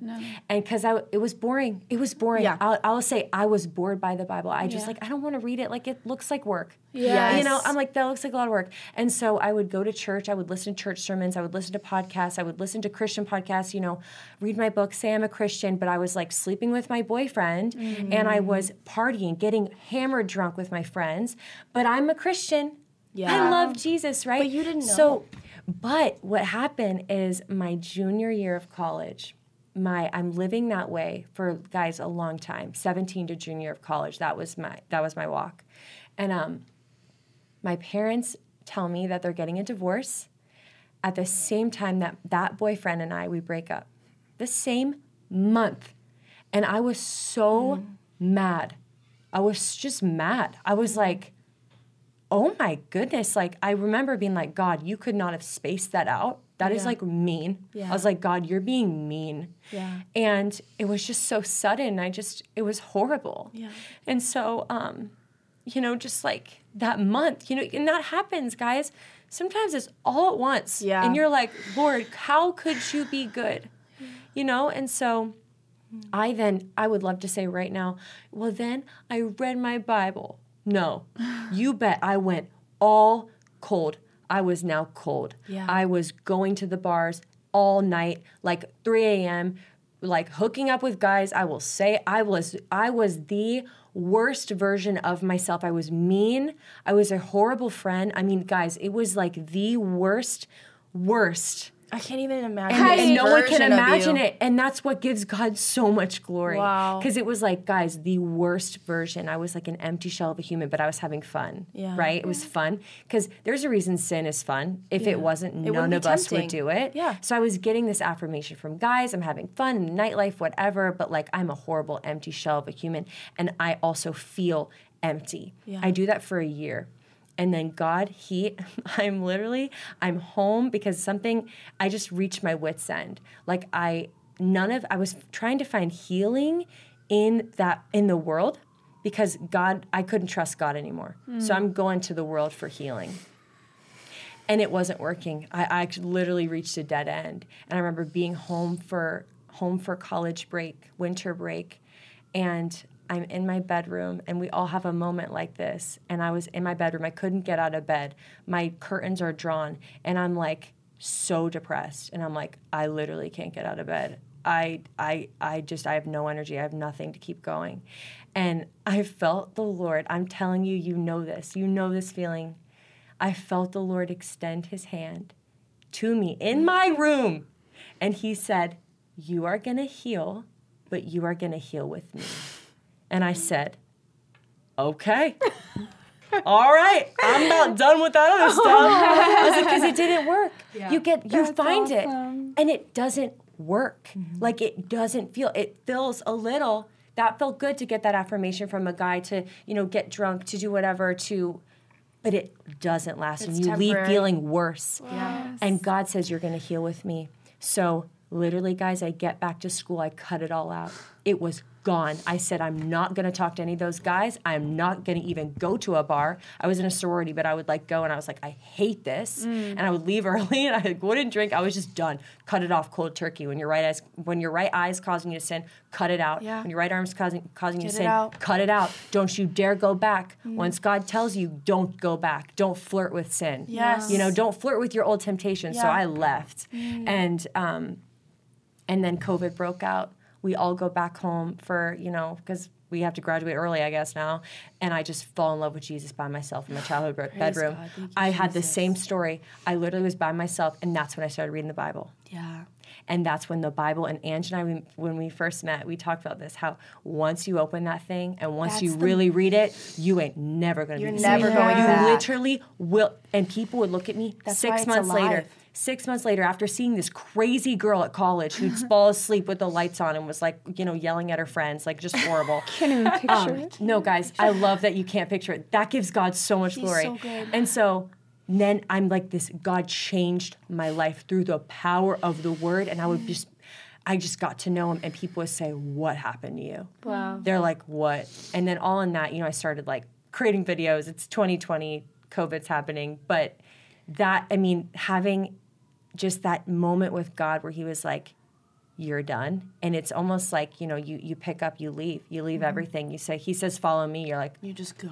And cuz I it was boring. It was boring. Yeah. I'll, I'll say I was bored by the Bible. I just like I don't want to read it like it looks like work. Yeah. You know, I'm like that looks like a lot of work. And so I would go to church, I would listen to church sermons, I would listen to podcasts, I would listen to Christian podcasts, you know, read my book, say I'm a Christian, but I was like sleeping with my boyfriend and I mm. was partying, getting hammered drunk with my friends, but I'm a Christian. Yeah. I love Jesus, right? But you didn't know. So but what happened is my junior year of college, my I'm living that way for guys a long time, 17 to junior year of college. That was my that was my walk. And um my parents tell me that they're getting a divorce at the same time that that boyfriend and I we break up. The same month. And I was so mad. I was just mad. I was like, oh my goodness. Like, I remember being like, God, you could not have spaced that out. That is like mean. I was like, God, you're being mean. Yeah. And it was just so sudden. I just, it was horrible. Yeah. And so, um, you know, just like that month, you know, and that happens, guys. Sometimes it's all at once. Yeah. And you're like, Lord, how could you be good? You know? And so I then, I would love to say right now, well, then I read my Bible. No, you bet I went all cold. I was now cold. Yeah. I was going to the bars all night, like 3 a.m., like hooking up with guys. I will say I was I was the worst version of myself. I was mean. I was a horrible friend. I mean, guys, it was like the worst, worst I can't even imagine. and, and no one can imagine it and that's what gives god so much glory. Wow. because it was like guys the worst version. I was like an empty shell of a human but i was having fun Yeah. right? It was fun. Because there's a reason sin is fun. If it wasn't wouldn't none of us would do it. Yeah. so i was getting this affirmation from guys. I'm having fun in nightlife whatever but like i'm a horrible empty shell of a human and i also feel empty. Yeah. i do that for a year and then god he i'm literally i'm home because something i just reached my wits end. Like i none of i was trying to find healing in that in the world because god i couldn't trust god anymore. So hmm. i'm going to the world for healing. And it wasn't working. I, I literally reached a dead end. And I remember being home for home for college break, winter break, and I'm in my bedroom, and we all have a moment like this. And I was in my bedroom. I couldn't get out of bed. My curtains are drawn, and I'm like so depressed. And I'm like, I literally can't get out of bed. I, I, I just, I have no energy. I have nothing to keep going. And I felt the Lord. I'm telling you, you know this. You know this feeling. I felt the Lord extend his hand to me in my room. And he said, You are going to heal, but you are going to heal with me. And I said, Okay. All right, I'm about done with that other stuff. I was like, because it didn't work. You get, you That's find it, and it doesn't work. Mm-hmm. Like it doesn't feel. It feels a little. That felt good to get that affirmation from a guy to, you know, get drunk, to do whatever, to, but it doesn't last, and It's you leave feeling worse. Yeah. And God says, You're going to heal with me. So, literally, guys, I get back to school, I cut it all out. It was gone. I said, I'm not going to talk to any of those guys. I'm not going to even go to a bar. I was in a sorority, but I would like go and I was like, I hate this. Mm. And I would leave early and I wouldn't drink. I was just done. Cut it off cold turkey. When your right eyes, when your right eye is causing you to sin, cut it out. Yeah. When your right arm is causing, causing you to sin, out. Mm. cut it out. Don't you dare go back. Once God tells you, don't go back. Don't flirt with sin. Yes. You know, don't flirt with your old temptations. So I left. And um, and then COVID broke out. We all go back home for, you know, because we have to graduate early, I guess, now. And I just fall in love with Jesus by myself in my childhood bed- bedroom. God. You, I had the same story. I literally was by myself, and that's when I started reading the Bible. Yeah. And that's when the Bible and Ang and I, when we first met, we talked about this how once you open that thing and once That's you the- really read it, you ain't never gonna You're be the never going You literally will. And people would look at me That's six months later. Six months later, after seeing this crazy girl at college who'd fall asleep with the lights on and was like, you know, yelling at her friends, like just horrible. Can't even picture Um, it. no, guys, I love that you can't picture it. That gives God so much He's glory. so good. And so And then I'm like this God changed my life through the power of the word and I would just I just got to know him and people would say what happened to you? Wow. They're like what? And then all in that, you know, I started like creating videos. It's 2020, COVID's happening, but that I mean having just that moment with God where he was like you're done. And it's almost like you know you you pick up you leave. You leave mm-hmm. everything. You say he says follow me. You're like You just go.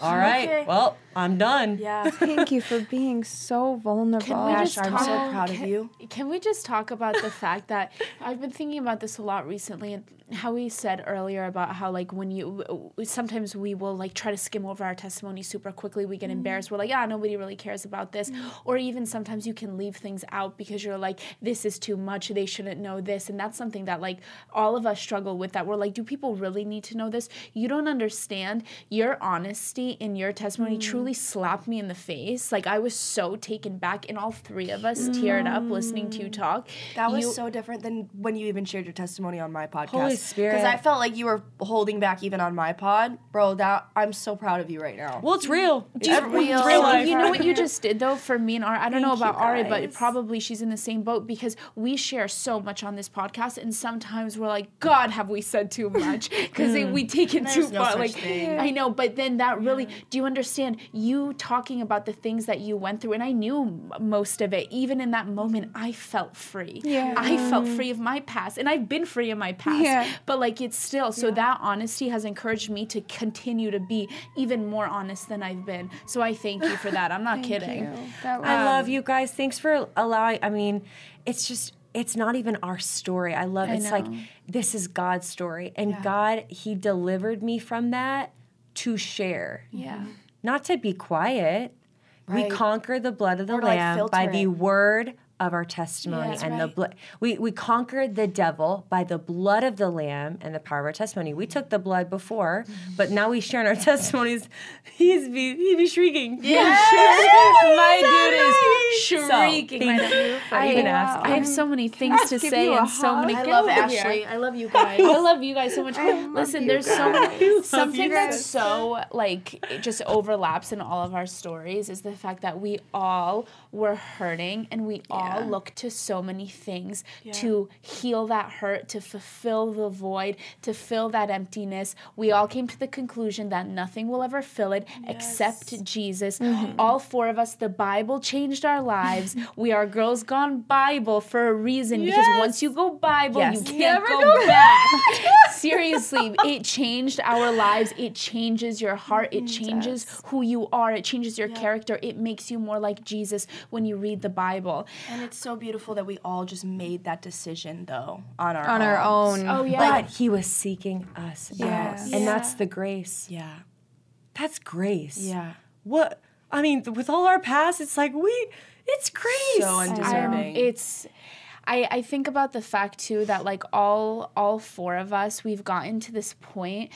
All right. Okay. well i'm done. Yeah. Thank you for being so vulnerable. Can we Ash, just I'm so talk- proud of you. Can we just talk about the fact that I've been thinking about this a lot recently and how we said earlier about how like when you sometimes we will like try to skim over our testimony super quickly. We get mm-hmm. embarrassed. We're like yeah nobody really cares about this. Mm-hmm. Or even sometimes you can leave things out because you're like this is too much. They shouldn't know this. And that's something that like all of us struggle with that we're like do people really need to know this? You don't understand. Your honesty in your testimony mm. truly slapped me in the face like I was so taken back and all three of us teared up listening to you mm. talk That was You- so different than when you even shared your testimony on my podcast. Holy Spirit. Because I felt like you were holding back even on my pod, bro. That I'm so proud of you right now. well it's real it's you- real. real So life you know what you just did though for me and Ari. I don't know about you, Ari, but probably she's in the same boat because we share so much on this podcast, and sometimes we're like, God, have we said too much? Because we take it too no far. such like thing. I know, but then that really. Do you understand? You talking about the things that you went through, and I knew m- most of it. Even in that moment, I felt free. Yeah. I felt free of my past, and I've been free of my past. Yeah. But like it's still so that honesty has encouraged me to continue to be even more honest than I've been. So I thank you for that. I'm not kidding. You. I love you guys. Thanks for allowing. I mean, it's just it's not even our story. I love it's like this is God's story, and God He delivered me from that to share, Yeah. not to be quiet. We conquer the blood of the Or to, like, lamb by filter the word of our testimony That's and the blood. We we conquered the devil by the blood of the lamb and the power of our testimony. We took the blood before, but now we share in our testimonies. He's be he be shrieking. My dude is shrieking. thank right now. you for I, even asking. I have so many things to say and so many. I Get love over here. Ashley. I love you guys. I love you guys so much. Listen, there's so many. Something that's so like it just overlaps in all of our stories is the fact that we all were hurting and we all look to so many things to heal that hurt, to fulfill the void, to fill that emptiness. We all came to the conclusion that nothing will ever fill it except Jesus. All four of us, the Bible changed our lives. we are girls gone Bible for a reason because once you go Bible, Yes. you can't go, back. Seriously, it changed our lives. It changes your heart. It changes who you are. It changes your character. It makes you more like Jesus when you read the Bible. And it's so beautiful that we all just made that decision though on our on our own. Oh yeah. But he was seeking us Yes. out. And that's the grace. Yeah. That's grace. Yeah. What I mean, with all our past, it's like we it's grace. So undeserving. it's I, I think about the fact too that like all all four of us we've gotten to this point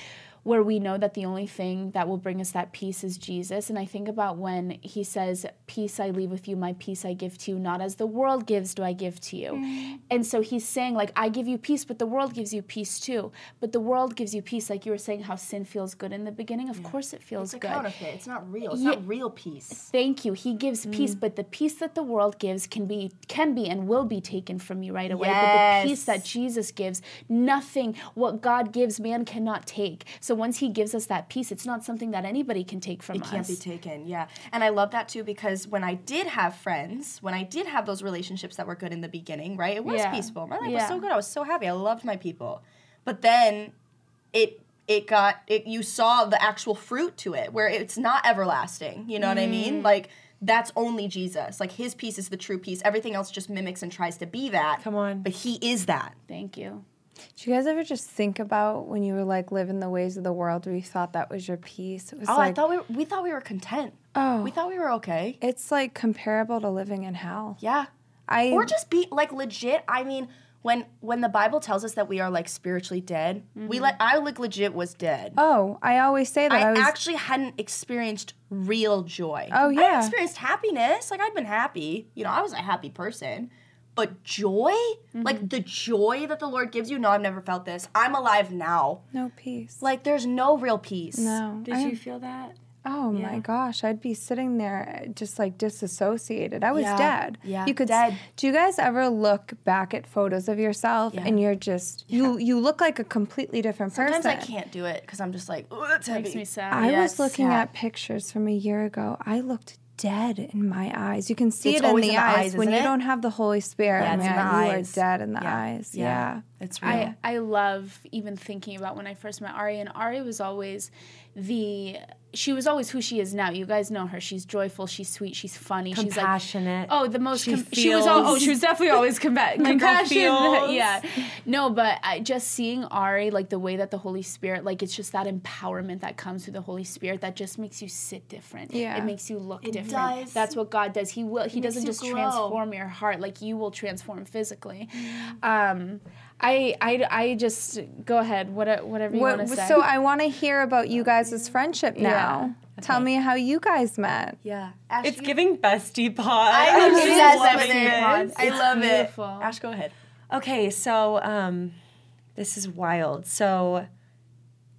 where we know that the only thing that will bring us that peace is Jesus. And I think about when he says, Peace I leave with you, my peace I give to you, not as the world gives, do I give to you. Mm-hmm. And so he's saying, like, I give you peace, but the world gives you peace too. But the world gives you peace, like you were saying, how sin feels good in the beginning. Of course it feels It's a good. counterfeit. It's not real. It's Yeah. not real peace. Thank you. He gives mm-hmm. peace, but the peace that the world gives can be can be and will be taken from you right away. But the peace that Jesus gives, nothing what God gives man cannot take. So once he gives us that peace, it's not something that anybody can take from It us. can't be taken, yeah. And I love that too because when I did have friends, when I did have those relationships that were good in the beginning, right? It was Yeah. peaceful. My life was so good. I was so happy. I loved my people. But then it it got it you saw the actual fruit to it where it's not everlasting. You know what I Mm. mean? Like that's only Jesus. Like his peace is the true peace. Everything else just mimics and tries to be that. Come on. But he is that. Thank you. Did you guys ever just think about when you were like living the ways of the world where you thought that was your peace? It was Oh, like I thought we were, we thought we were content. Oh. We thought we were okay. it's like comparable to living in hell. Yeah. I or just be like legit. I mean, when when the Bible tells us that we are like spiritually dead, we mm-hmm. like I like legit was dead. oh, I always say that I, I, was actually hadn't experienced real joy. Oh, I yeah. experienced happiness. Like I'd been happy. You know, I was a happy person. But joy, Mm-hmm. like the joy that the Lord gives you, no, I've never felt this. I'm alive now. no peace. Like there's no real peace. no, Did I, you feel that? Oh my gosh, I'd be sitting there uh, just like disassociated. I was Yeah, dead. yeah, You could dead. Do you guys ever look back at photos of yourself and you're just you you look like a completely different person? Sometimes I can't do it because I'm just like, oh, that's heavy. Makes me sad. I Yeah, was looking sad. at pictures from a year ago. I looked dead in my eyes. You can see It's it in the, in the eyes, eyes, when isn't you it? don't have the Holy Spirit. Yeah, it's in man, the you eyes. are dead in the Yeah. eyes. Yeah. Yeah. It's real. I, I love even thinking about when I first met Ari, and Ari was always the she was always who she is now. You guys know her. She's joyful. She's sweet. She's funny. She's like Compassionate. oh the most. She com- she was all, oh she was definitely always compa- girl compassionate. yeah, no, but I just seeing Ari like the way that the Holy Spirit like it's just that empowerment that comes through the Holy Spirit that just makes you sit different. Yeah. it makes you look different. does. That's what God does. He will. He doesn't just glow. transform your heart like you will transform physically. Um, I, I, I just go ahead. What, whatever you What- want to say. so I want to hear about you guys' friendship now. Tell me how you guys met. yeah. Ash, It's you- giving bestie pod. I'm I'm obsessed with it. this. I love beautiful. it. Ash, go ahead. Okay, so um, this is wild. So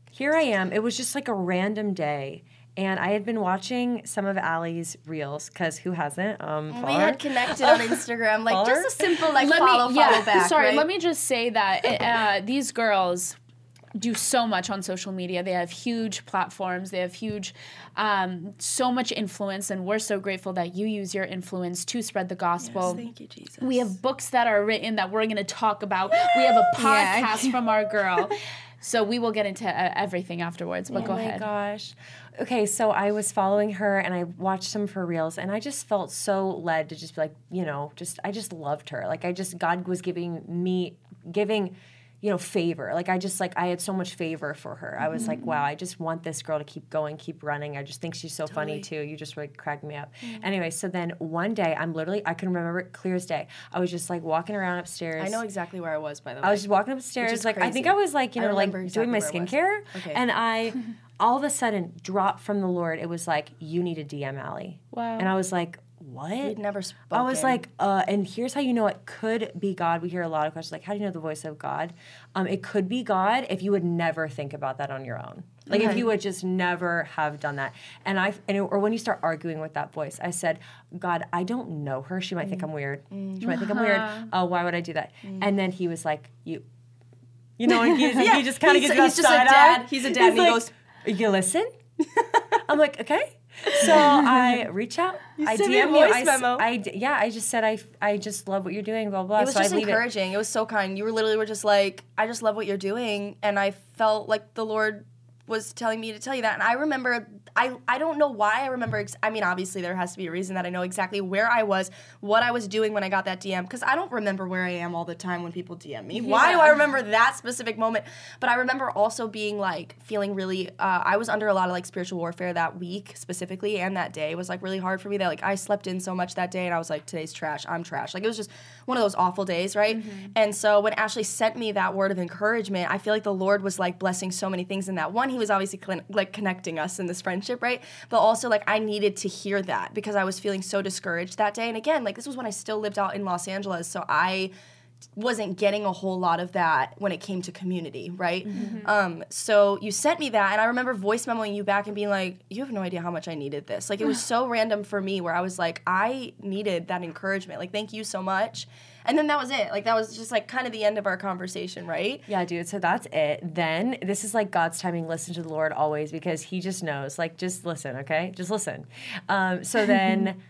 here I am. It was just like a random day. And I had been watching some of Ally's reels because who hasn't? Um, We had connected on Instagram, like just a simple like let follow, me, follow yeah, back. sorry, right? let me just say that uh, these girls do so much on social media. They have huge platforms. They have huge, um, so much influence, and we're so grateful that you use your influence to spread the gospel. Thank you, Jesus. We have books that are written that we're going to talk about. We have a Yeah. podcast from our girl. So we will get into uh, everything afterwards, but go ahead. oh my ahead. gosh. Okay, so I was following her and I watched some of her reels and I just felt so led to just be like, you know, just I just loved her. Like I just God was giving me giving you know favor. Like i just like i had so much favor for her. I was like wow i just want this girl to keep going keep running. I just think she's so funny too. You just really cracked me up. Mm-hmm. Anyway so then one day i'm literally i can remember it clear as day. I was just like walking around upstairs. I know exactly where I was, by the way. I was just walking upstairs, like I think. I was like you know like remember doing my skincare, Okay. and I all of a sudden dropped from the Lord. It was like you need a DM Ally. Wow. And I was like, what? We'd never spoken. I was like, uh, and here's how you know it could be God. We hear a lot of questions like, how do you know the voice of God? Um, it could be God if you would never think about that on your own. Like if you would just never have done that. And I, and it- or when you start arguing with that voice, I said, God, I don't know her. She might think I'm weird. She might think I'm weird. Uh, why would I do that? And then he was like, you, you know, and he, he just kind of he's- gets that he's just a dad. eye. He's a dad, and he goes- you listen? I'm like, okay. So I reach out. I sent DM me a you. voice I, s- memo. I d- yeah, I just said I, I just love what you're doing. Blah blah. it was so just I leave it. encouraging. It. was so kind. You were literally were just like, I just love what you're doing, and I felt like the Lord was telling me to tell you that. And I remember, I I don't know why I remember. Ex- I mean, obviously there has to be a reason that I know exactly where I was, what I was doing when I got that DM, because I don't remember where I am all the time when people DM me. Why do I remember that specific moment? But I remember also being like feeling really. Uh, I was under a lot of like spiritual warfare that week specifically, and that day was like really hard for me. That like I slept in so much that day, and I was like, today's trash. I'm trash. Like it was just one of those awful days, right? And so when Ashley sent me that word of encouragement, I feel like the Lord was like blessing so many things in that. One, He was obviously cl- like connecting us in this friendship, right? But also like I needed to hear that because I was feeling so discouraged that day. And again, like this was when I still lived out in Los Angeles, so I wasn't getting a whole lot of that when it came to community, right? Um, so you sent me that, and I remember voice memoing you back and being like, "You have no idea how much I needed this." Like it was so random for me, where I was like, "I needed that encouragement." Like, thank you so much. And then that was it. Like that was just like kind of the end of our conversation, right? Yeah, dude. So that's it. Then this is like God's timing. Listen to the Lord always because He just knows. Like, just listen, okay? Just listen. Um, so then.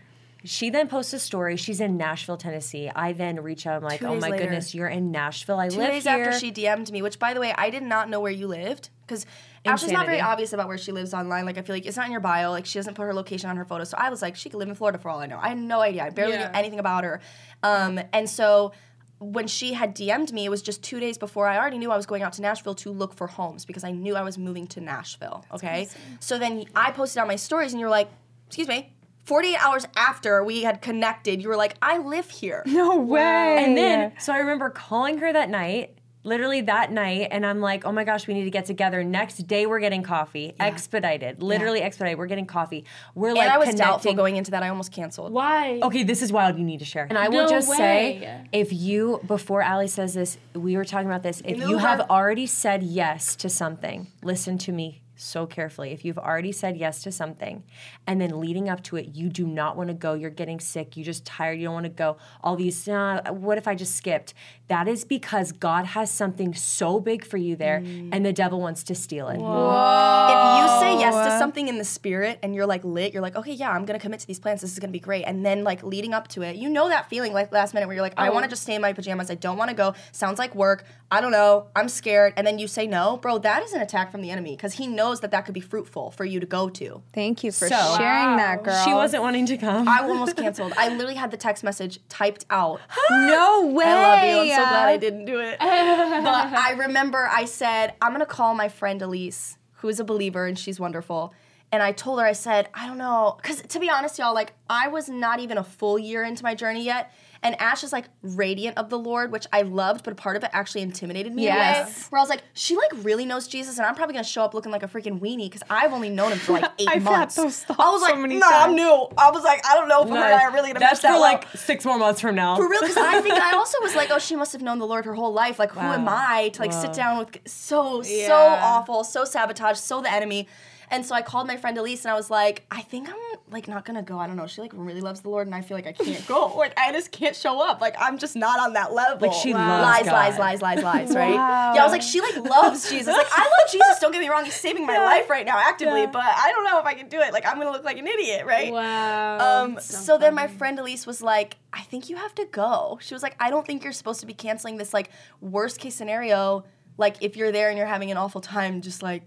She then posts a story. She's in Nashville, Tennessee. I then reach out. I'm like, "Oh my later. goodness, you're in Nashville. I Two live days here." after she DM'd me, which by the way, I did not know where you lived because Ashley's not very obvious about where she lives online. Like I feel like it's not in your bio. Like she doesn't put her location on her photo. So I was like, she could live in Florida for all I know. I had no idea. I barely Yeah. knew anything about her. Um, and so when she had DM'd me, it was just two days before I already knew I was going out to Nashville to look for homes because I knew I was moving to Nashville. Okay. So then I posted on my stories and you're like, excuse me. 48 hours after we had connected, you were like, I live here. No way. And then, so I remember calling her that night, literally that night, and I'm like, oh my gosh, we need to get together. Next day, we're getting coffee, expedited, literally expedited. We're getting coffee. We're like I was connecting. doubtful going into that. I almost canceled. Why? Okay, this is wild. You need to share. And I will No just say, if you, before Ally says this, we were talking about this. If the you have already said yes to something, listen to me so carefully. If you've already said yes to something and then leading up to it, you do not want to go, you're getting sick, you're just tired, you don't want to go, all these, uh, what if I just skipped? That is because God has something so big for you there and the devil wants to steal it. If you say yes to something in the spirit and you're like lit, you're like, okay, yeah, I'm gonna commit to these plans. This is gonna be great. And then like leading up to it, you know that feeling like last minute where you're like, I want to just stay in my pajamas. I don't want to go. Sounds like work. I don't know. I'm scared. And then you say no, bro. That is an attack from the enemy because he knows that that could be fruitful for you to go to. Thank you for So- sharing that, girl. She wasn't wanting to come. I almost canceled. I literally had the text message typed out. No way. I love you. I'm so glad I didn't do it. but I remember I said, I'm gonna call my friend Elise, who is a believer and she's wonderful. And I told her, I said, I don't know, because to be honest, y'all, like I was not even a full year into my journey yet. And Ash is like radiant of the Lord, which I loved, but a part of it actually intimidated me. in a way, Yes. where I was like, she like really knows Jesus, and I'm probably gonna show up looking like a freaking weenie because I've only known him for like 8 I've had months. those thoughts I was so like, many nah, I'm new. I was like, I don't know if her and I are really gonna That's that for well. like six more months from now. For real, because I think I also was like, oh, she must have known the Lord her whole life. Like, who am I to like sit down with so so awful, so sabotage, so the enemy. And so I called my friend Elise and I was like, I think I'm like not gonna go. I don't know. She like really loves the Lord and I feel like I can't go. Like I just can't show up. Like I'm just not on that level. Like, she loves lies, God. lies, lies, lies, lies, right? Yeah, I was like, she like loves Jesus. Like I love Jesus. Don't get me wrong. He's saving my life right now actively, but I don't know if I can do it. Like I'm gonna look like an idiot, right? Wow. Um, so then my friend Elise was like, I think you have to go. She was like, I don't think you're supposed to be canceling this like worst case scenario. Like if you're there and you're having an awful time, just like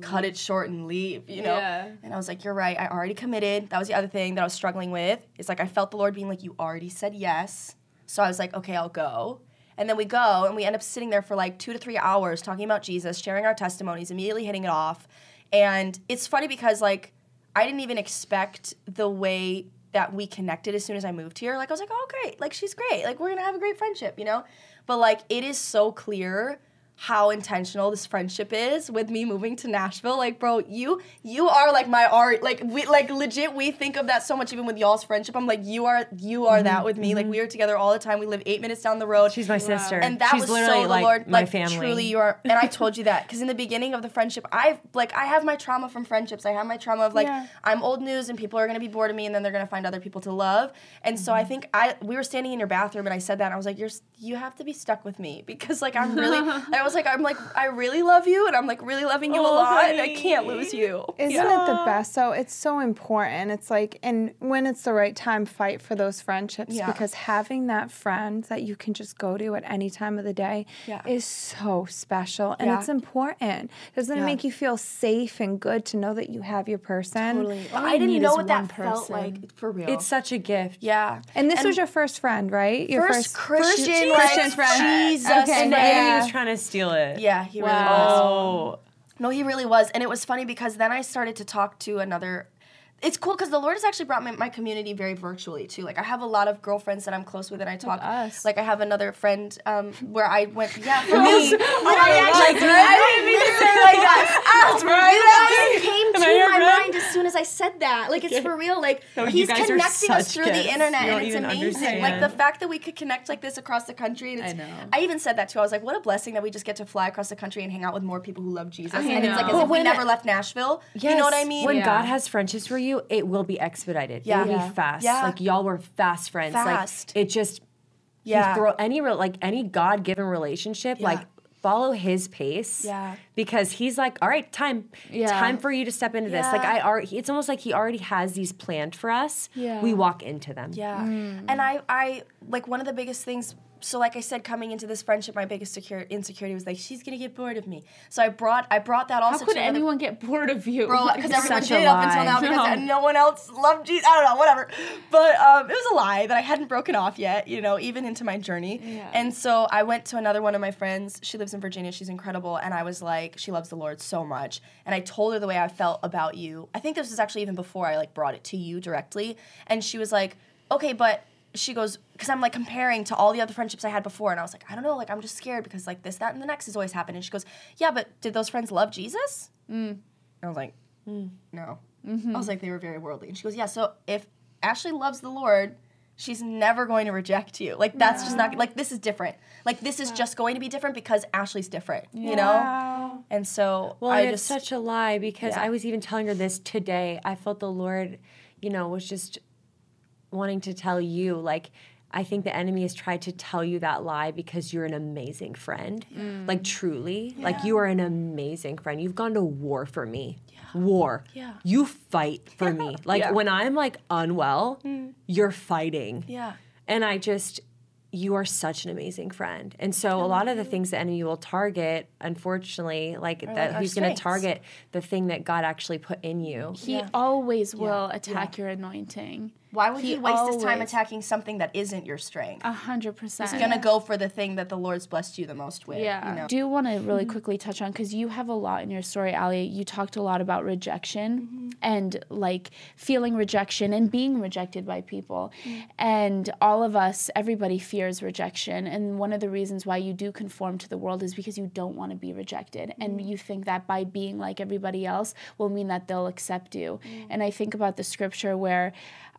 cut it short and leave, you know? Yeah. And I was like, You're right, I already committed. That was the other thing that I was struggling with. It's like I felt the Lord being like, You already said yes. So I was like, Okay, I'll go. And then we go and we end up sitting there for like two to three hours talking about Jesus, sharing our testimonies, immediately hitting it off. And it's funny because like I didn't even expect the way that we connected as soon as I moved here. Like I was like, oh great, like she's great. Like we're gonna have a great friendship, you know? But like it is so clear how intentional this friendship is with me moving to Nashville. Like, bro, you you are like my Ari. Like we like legit we think of that so much even with y'all's friendship. I'm like, you are you are that with me. Like we are together all the time. We live eight minutes down the road. She's my sister. And that She's was literally so like the Lord, my like family. truly you are. And I told you that because in the beginning of the friendship, I like I have my trauma from friendships. I have my trauma of like Yeah. I'm old news and people are gonna be bored of me and then they're gonna find other people to love. And so Mm-hmm. I think I we were standing in your bathroom and I said that and I was like, you're you have to be stuck with me because like I'm really I was like I'm like I really love you and I'm like really loving you a Oh, lot and I can't lose you. Isn't it the best? So it's so important. It's like, and when it's the right time, fight for those friendships Yeah. because having that friend that you can just go to at any time of the day Yeah. is so special and Yeah. it's important. Doesn't Yeah. it make you feel safe and good to know that you have your person? Totally. All I didn't know what that one felt like for real. it's such a gift. yeah. And this was your first friend, right? Your first, Christian, like, Christian friend. Jesus, Okay. And the Yeah. enemy was trying to steal it. Yeah, he really was. Oh. No, he really was. And it was funny because then I started to talk to another. It's cool because the Lord has actually brought my, my community very virtually too. Like I have a lot of girlfriends that I'm close with, and I talk. us. Like I have another friend um, where I went. Yeah, for me. Oh I actually, I didn't mean to say like that. That's right. Came Am to my friend? mind as soon as I said that. Like it's for real. Like No, he's connecting us through gifts. the internet, and it's amazing. Like the fact that we could connect like this across the country. And I know. I even said that too. I was like, what a blessing that we just get to fly across the country and hang out with more people who love Jesus. and it's like as know. if we never left Nashville. You know what I mean? When God has friendships for you, it will be expedited. Yeah. It will Yeah. be fast. Yeah. Like y'all were fast friends. Fast. Like it just Yeah. he throw any re- like any God given relationship, Yeah. like follow his pace. Yeah. Because he's like, all right, time. Yeah. Time for you to step into this. Like I already it's almost like he already has these planned for us. Yeah. We walk into them. Yeah. Hmm. And I, I like one of the biggest things. So like I said, coming into this friendship, my biggest secure, insecurity was like she's gonna get bored of me. So I brought I brought that also How could to another- anyone get bored of you? Bro, because everyone did up until now because No. no one else loved Jesus. I don't know, whatever. But um, it was a lie that I hadn't broken off yet, you know, even into my journey. Yeah. And so I went to another one of my friends. She lives in Virginia. She's incredible. And I was like, she loves the Lord so much. And I told her the way I felt about you. I think this was actually even before I like brought it to you directly. And she was like, okay, but she goes, because I'm like comparing to all the other friendships I had before. And I was like, I don't know, like I'm just scared because like this, that, and the next has always happened. And she goes, yeah, but did those friends love Jesus? Mm. I was like, mm, no. Mm-hmm. I was like, they were very worldly. And she goes, yeah, so if Ashley loves the Lord, she's never going to reject you. Like that's just not like this is different. Like this is just going to be different because Ashley's different, you know? And so Well, I and just it's such a lie because Yeah. I was even telling her this today. I felt the Lord, you know, was just wanting to tell you, like, I think the enemy has tried to tell you that lie because you're an amazing friend. Mm. Like, truly. Like, you are an amazing friend. You've gone to war for me. War. Yeah. You fight for me. Like, Yeah. when I'm like unwell, mm. you're fighting. Yeah. And I just, you are such an amazing friend. And so a lot of the things the enemy will target, unfortunately, like that like he's going to target the thing that God actually put in you. He always will attack your anointing. Why would he, waste his time attacking something that isn't your strength? A hundred percent. He's gonna go for the thing that the Lord's blessed you the most with. Yeah. You know? Do want to really mm-hmm. quickly touch on because you have a lot in your story, Ally. You talked a lot about rejection mm-hmm. and like feeling rejection and being rejected by people. Mm-hmm. And all of us, everybody fears rejection. And one of the reasons why you do conform to the world is because you don't want to be rejected. And you think that by being like everybody else will mean that they'll accept you. Mm. And I think about the scripture where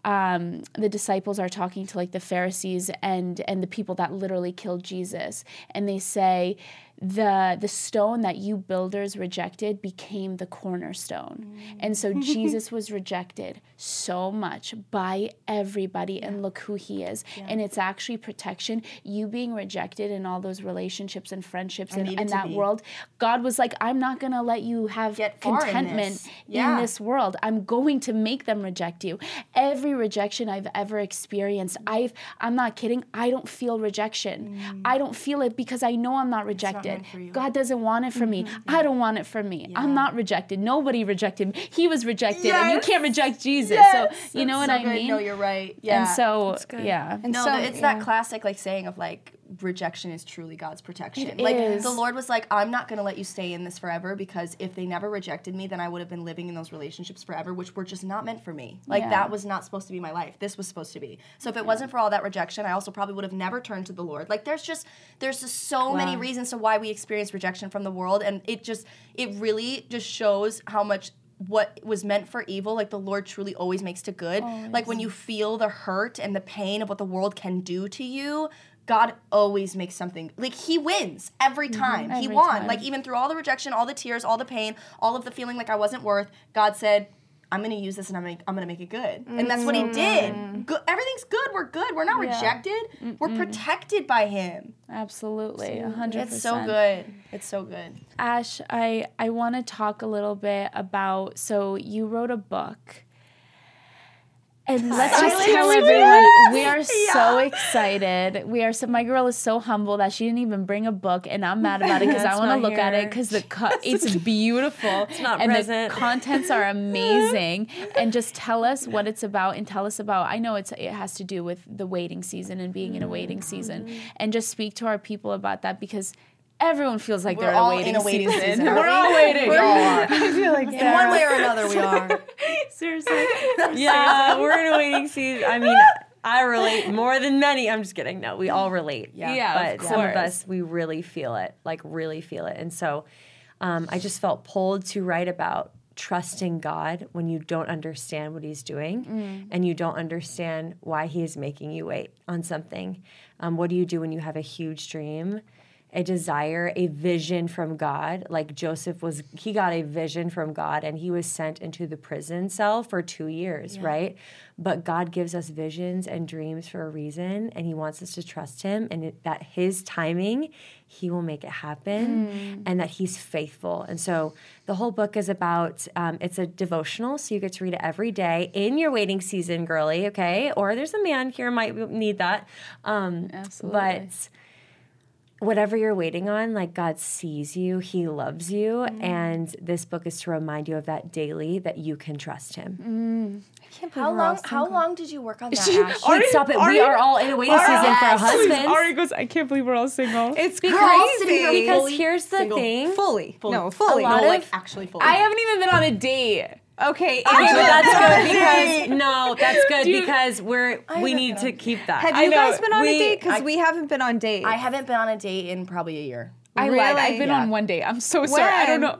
um, the disciples are talking to like the Pharisees and and the people that literally killed Jesus, and they say, the the stone that you builders rejected became the cornerstone, mm. and so Jesus was rejected so much by everybody, and look who he is, and it's actually protection. You being rejected in all those relationships and friendships and, and that be. world, God was like, I'm not gonna let you have Get far in contentment this. in this world. I'm going to make them reject you. Every rejection I've ever experienced, I've I'm not kidding, I don't feel rejection. Mm. I don't feel it because I know I'm not rejected. Meant for you. God doesn't want it for me. Mm-hmm. I don't want it for me. I'm not rejected. Nobody rejected me. He was rejected and you can't reject Jesus. Yes, so you know what that's so I good. mean? No, you're right. Yeah. And so yeah. And no, so, it's yeah. that classic like saying of like rejection is truly God's protection. It like is. the Lord was like, I'm not gonna let you stay in this forever because if they never rejected me, then I would have been living in those relationships forever, which were just not meant for me. Like Yeah. that was not supposed to be my life. This was supposed to be. So if it wasn't for all that rejection, I also probably would have never turned to the Lord. Like there's just there's just so many reasons to why we experience rejection from the world, and it just it really just shows how much what was meant for evil, like the Lord truly always makes to good. Like when you feel the hurt and the pain of what the world can do to you, God always makes something like He wins every mm-hmm. time. he Every won. time. Like even through all the rejection, all the tears, all the pain, all of the feeling like I wasn't worth, God said, I'm gonna use this and I'm gonna, I'm gonna make it good. And that's what he mm-hmm. did. Good everything's good. We're good. We're not rejected. We're protected by him. Absolutely. a hundred It's so good. It's so good. Ash, I, I want to talk a little bit about. So, you wrote a book. And let's just tell everyone we are so excited. We are so. My girl is so humble that she didn't even bring a book, and I'm mad about it because I want to look at it because the cut it's beautiful. It's not and present. the contents are amazing. and just tell us what it's about, and tell us about. I know it's it has to do with the waiting season and being in a waiting season, mm. and just speak to our people about that because. Everyone feels like We're they're all in a waiting in a waiting season. season. We're aren't all we? waiting. We all are. I feel like In one way or another, we are. Seriously. Yeah, we're in a waiting season. I mean, I relate more than many. I'm just kidding. No, we all relate. Yeah. Yeah, of but some of us we really feel it, like really feel it. And so, um, I just felt pulled to write about trusting God when you don't understand what He's doing and you don't understand why He is making you wait on something. Um, what do you do when you have a huge dream? A desire, a vision from God. Like Joseph was, he got a vision from God and he was sent into the prison cell for two years, right? But God gives us visions and dreams for a reason and he wants us to trust him and it, that his timing, he will make it happen and that he's faithful. And so the whole book is about, um, it's a devotional, so you get to read it every day in your waiting season, girly, okay? Or there's a man here might need that. Um, Absolutely. But whatever you're waiting on, like God sees you, He loves you, and this book is to remind you of that daily that you can trust Him. Mm. I can't believe how long? How long did you work on that? Ash? Wait, stop it! we are all in a waiting season for our husbands. goes, I can't believe we're all single. It's sitting here crazy. Because Fully here's the single. thing. fully. No, fully. A lot no, like of- actually fully. I haven't even been on a date. Okay. Okay, but that's good because no, that's good Dude, because we're we need to on keep that. Have I you know. guys been on We- a date? Because we haven't been on dates. I haven't been on a date in probably a year. I lied. Really? I've been Yeah. on one date. I'm so sorry. I don't know.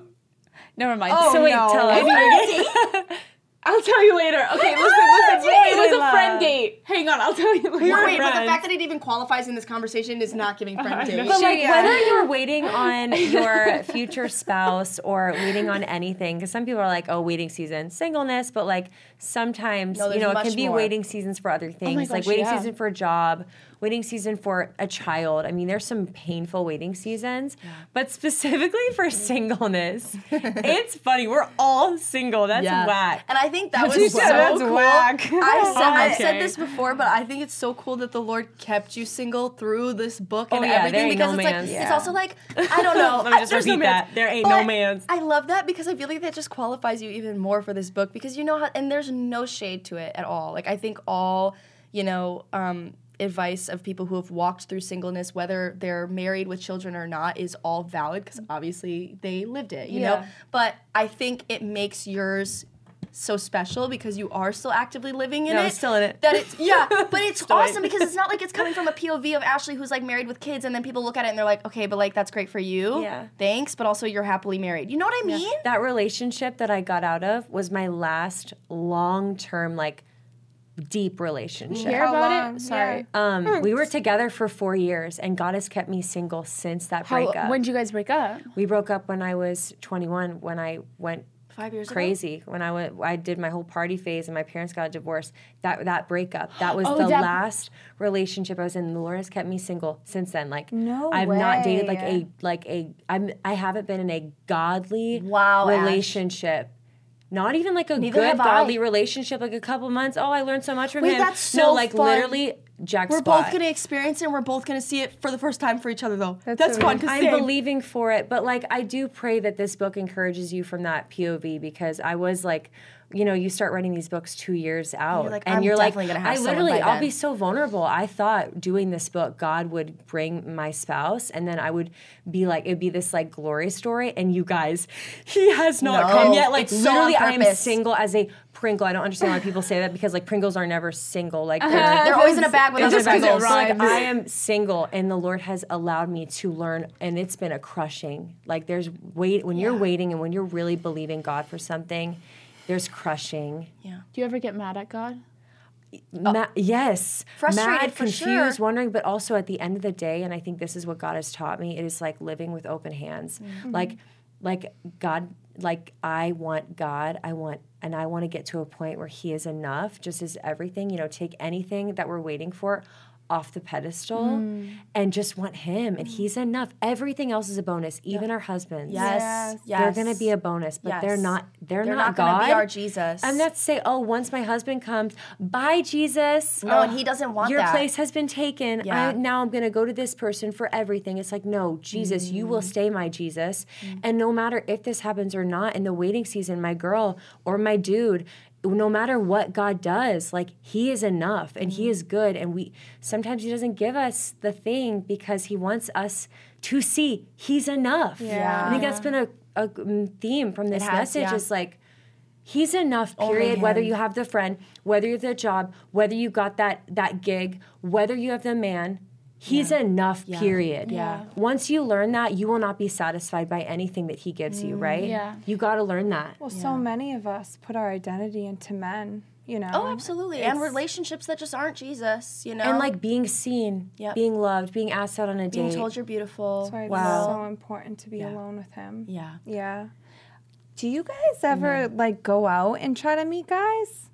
Never mind. Oh, so wait, no. tell us. I'll tell you later. Okay, listen, listen. It was a friend date. Hang on, I'll tell you later. Wait, but the fact that it even qualifies in this conversation is not giving friend dates. But like Yeah. whether you're waiting on your future spouse or waiting on anything, because some people are like, oh, waiting season, singleness, but like sometimes No, you there's know it much can be more. waiting seasons for other things, like gosh, waiting yeah. season for a job, waiting season for a child. I mean, there's some painful waiting seasons, but specifically for singleness, it's funny. We're all single. That's Yeah. whack. And I think that was you so that's cool. whack. I've, said, I've said this before, but I think it's so cool that the Lord kept you single through this book and Oh, yeah, there everything ain't because no it's like mans. it's Yeah. also like I don't know. Let me just there's no repeat mans. that. There ain't no But mans. I love that because I feel like that just qualifies you even more for this book because you know how and there's no shade to it at all. Like I think all you know. um advice of people who have walked through singleness whether they're married with children or not is all valid because obviously they lived it you know but i think it makes yours so special because you are still actively living in No, it. I'm still in it. That it's yeah, but it's Still awesome in. because it's not like it's coming from a POV of Ashley who's like married with kids, and then people look at it and they're like, okay, but like that's great for you. Yeah. Thanks, but also you're happily married. You know what I mean? that relationship that I got out of was my last long term, like deep relationship. Hear How about long? it? Sorry. Um, we were together for four years, and God has kept me single since that How, breakup. when did you guys break up? we broke up when I was 21. When I went Five years ago? crazy, when I went, I did my whole party phase, and my parents got a divorce. That that breakup, that was Oh, the that- last relationship I was in. The Lord has kept me single since then. Like, No I've not dated like a like a. I'm I haven't been in a godly Wow, Ash. Not even like a Neither good I. godly relationship, like a couple months. Oh, I learned so much from Wait, him. that's no, so like fun. literally jack We're spot. both gonna experience it and we're both gonna see it for the first time for each other though. That's, That's fun I'm believing for it, but like I do pray that this book encourages you from that POV because I was like, you know, you start writing these books two years out, like, and I'm you're like, definitely gonna have I literally, I'll then. be so vulnerable. I thought doing this book, God would bring my spouse, and then I would be like, it'd be this like glory story, and you guys, he has not No, come yet. Like it's so literally, I am single as a Pringle. I don't understand why people say that because like Pringles are never single. Like uh-huh. they're, they're always in a bag with other just 'cause it Pringles. rhymes. rhymes. I am single, and the Lord has allowed me to learn, and it's been a crushing. Like there's wait when you're waiting, and when you're really believing God for something, there's crushing. Yeah. Do you ever get mad at God? Ma- oh. yes, Frustrated mad, for confused, sure. wondering, but also at the end of the day, and I think this is what God has taught me. It is like living with open hands, mm-hmm. like, like God, like I want God, I want, and I want to get to a point where He is enough, just as everything. You know, take anything that we're waiting for off the pedestal and just want him and he's enough everything else is a bonus even our husbands Yes, yes. they're gonna be a bonus but they're not they're, They're not, not gonna god be our Jesus. i'm not to say oh once my husband comes bye jesus No, and he doesn't want your that. place has been taken. Yeah. I, now I'm going to go to this person for everything. It's like, no, Jesus, you Mm. will stay my Jesus. And no matter if this happens or not in the waiting season, my girl or my dude, no matter what God does, like he is enough and he Mm. is good. And we sometimes he doesn't give us the thing because he wants us to see he's enough. Yeah. I think that's been a, a mm, theme from this has, message yeah. is like, He's enough, period. Whether you have the friend, whether you have the job, whether you got that that gig, whether you have the man, he's enough, period. Yeah. Once you learn that, you will not be satisfied by anything that he gives you, mm, right? Yeah. You got to learn that. Well, so many of us put our identity into men, you know. Oh, absolutely. And relationships that just aren't Jesus, you know? And like being seen, Yep. being loved, being asked out on a date. being told you're beautiful. That's why it's Wow. so important to be alone with him. Yeah. Yeah. Do you guys ever like go out and try to meet guys?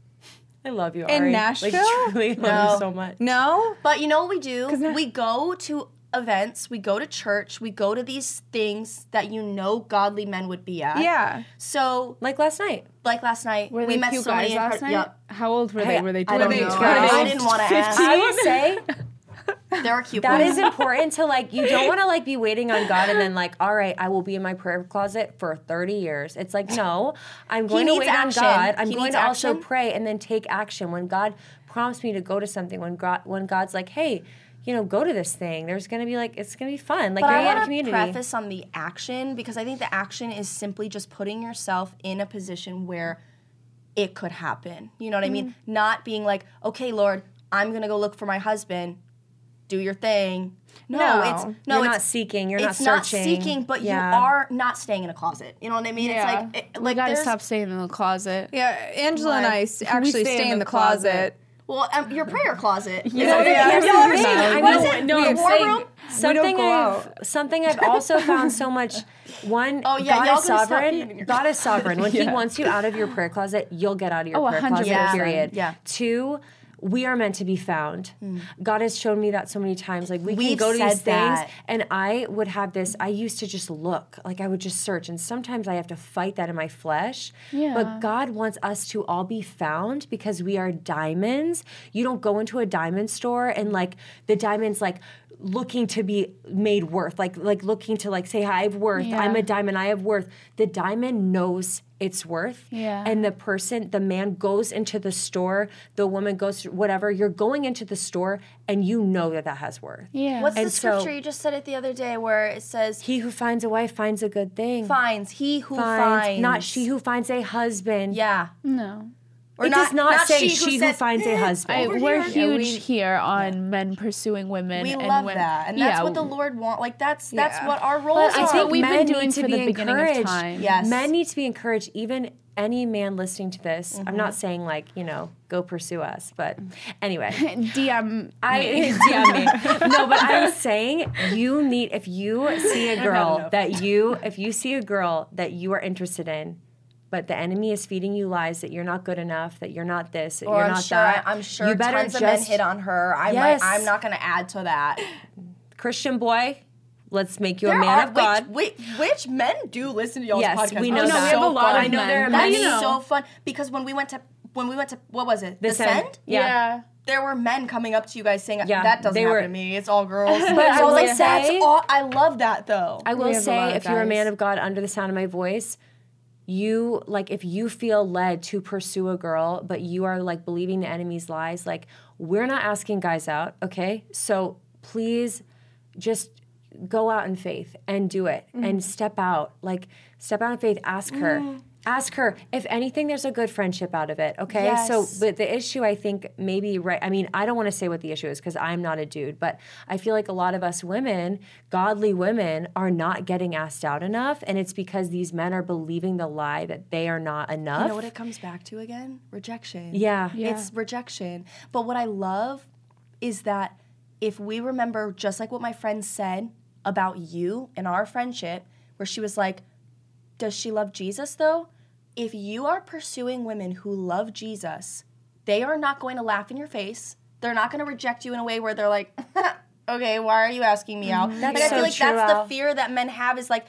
I love you, In Ari. Nashville? Like truly love No. you so much. No? But you know what we do? now- We go to events, we go to church, we go to these things that you know godly men would be at. Yeah. So, Like last night. like last night, Were we met so many last incred- night? Yep. How old were Hey, they? Were they? I were they know. 20? I didn't want to ask. I would say There are cute That is important to like. You don't want to like be waiting on God and then like, all right, I will be in my prayer closet for thirty years. It's like, no, I'm going to wait action. on God. I'm He going to also pray and then take action when God prompts me to go to something. When God, when God's like, hey, you know, go to this thing. There's going to be like, it's going to be fun. Like But you're I in a want to community. preface on the action because I think the action is simply just putting yourself in a position where it could happen. You know what I mean? Mm-hmm. Not being like, okay, Lord, I'm gonna go look for my husband. Do your thing. No, No. it's no, You're it's not seeking, you're not searching. it's not seeking, but Yeah. you are not staying in a closet. You know what I mean? Yeah. It's like it, we like gotta stop staying in the closet. Yeah, Angela and I actually stay stay, in in the the closet. Well, um, your prayer closet. Well, Yeah. here's the Y'all ever thing. seen- I what know- it? no, The War saying Room? something I've something I've also found so much. One, Oh, yeah, God y'all is sovereign. being in your God is sovereign. When He wants you out of your prayer closet, you'll get out of your Oh, prayer 100%. closet. Yeah. Period. Yeah. Two. We are meant to be found. Hmm. God has shown me that so many times. Like we We've go to these things, and I would have this. I used to just look, like I would just search, and sometimes I have to fight that in my flesh. Yeah. But God wants us to all be found because we are diamonds. You don't go into a diamond store and like the diamond's like looking to be made worth, like like looking to like say I have worth. Yeah. I'm a diamond. I have worth. The diamond knows its worth. Yeah. And the person, the man goes into the store. The woman goes to whatever. You're going into the store and you know that that has worth. Yeah. What's And the so- scripture you just said it the other day where it says He who finds a wife finds a good thing. finds he who Finds, finds, not she who finds a husband. Yeah. no. Or it does not, say she, who, said, finds a "Eh, husband. I, we're here." huge here on men pursuing women. We and love women- that, and that's Yeah, what the Lord wants. Like that's that's Yeah. what our roles But I are. think we've been men doing need to for be the beginning of encouraged. time. Yes. Men need to be encouraged. Even any man listening to this, I'm Mm-hmm. not saying like you know go pursue us, but anyway. DM. I DM me. No, but I'm saying you need if you see a girl that you if you see a girl that you are interested in, but the enemy is feeding you lies that you're not good enough, that you're not this, that or you're I'm not sure that. I'm sure you better tons of men hit on her. I Yes. might, I'm not going to add to that. Christian boy. Let's make you There a man are- of God. Which, which, which men do listen to y'all's Yes, podcast? we know It's that. we have a so lot fun. of men. That's You know. so fun because when we went to when we went to what was it? The The Send. send. Yeah. yeah. There were men coming up to you guys saying Yeah, that doesn't they happen were- to me. It's all girls. But I I was will like, that's all. I love that though. I will have a lot say, of if you're a man of God under the sound of my voice, you like if you feel led to pursue a girl, but you are like believing the enemy's lies, like we're not asking guys out, okay? So please just go out in faith and do it Mm-hmm. and step out. Like step out in faith, ask her. Ask her. If anything, there's a good friendship out of it. Okay. So but the issue I think maybe right I mean, I don't want to say what the issue is because I'm not a dude, but I feel like a lot of us women, godly women, are not getting asked out enough. And it's because these men are believing the lie that they are not enough. You know what it comes back to again? Rejection. Yeah. It's rejection. But what I love is that if we remember, just like what my friend said about you and our friendship, where she was like, Does she love Jesus though? If you are pursuing women who love Jesus, they are not going to laugh in your face. They're not going to reject you in a way where they're like, okay, why are you asking me out? Mm-hmm. That's and I so feel like true, that's Al. the fear that men have is like,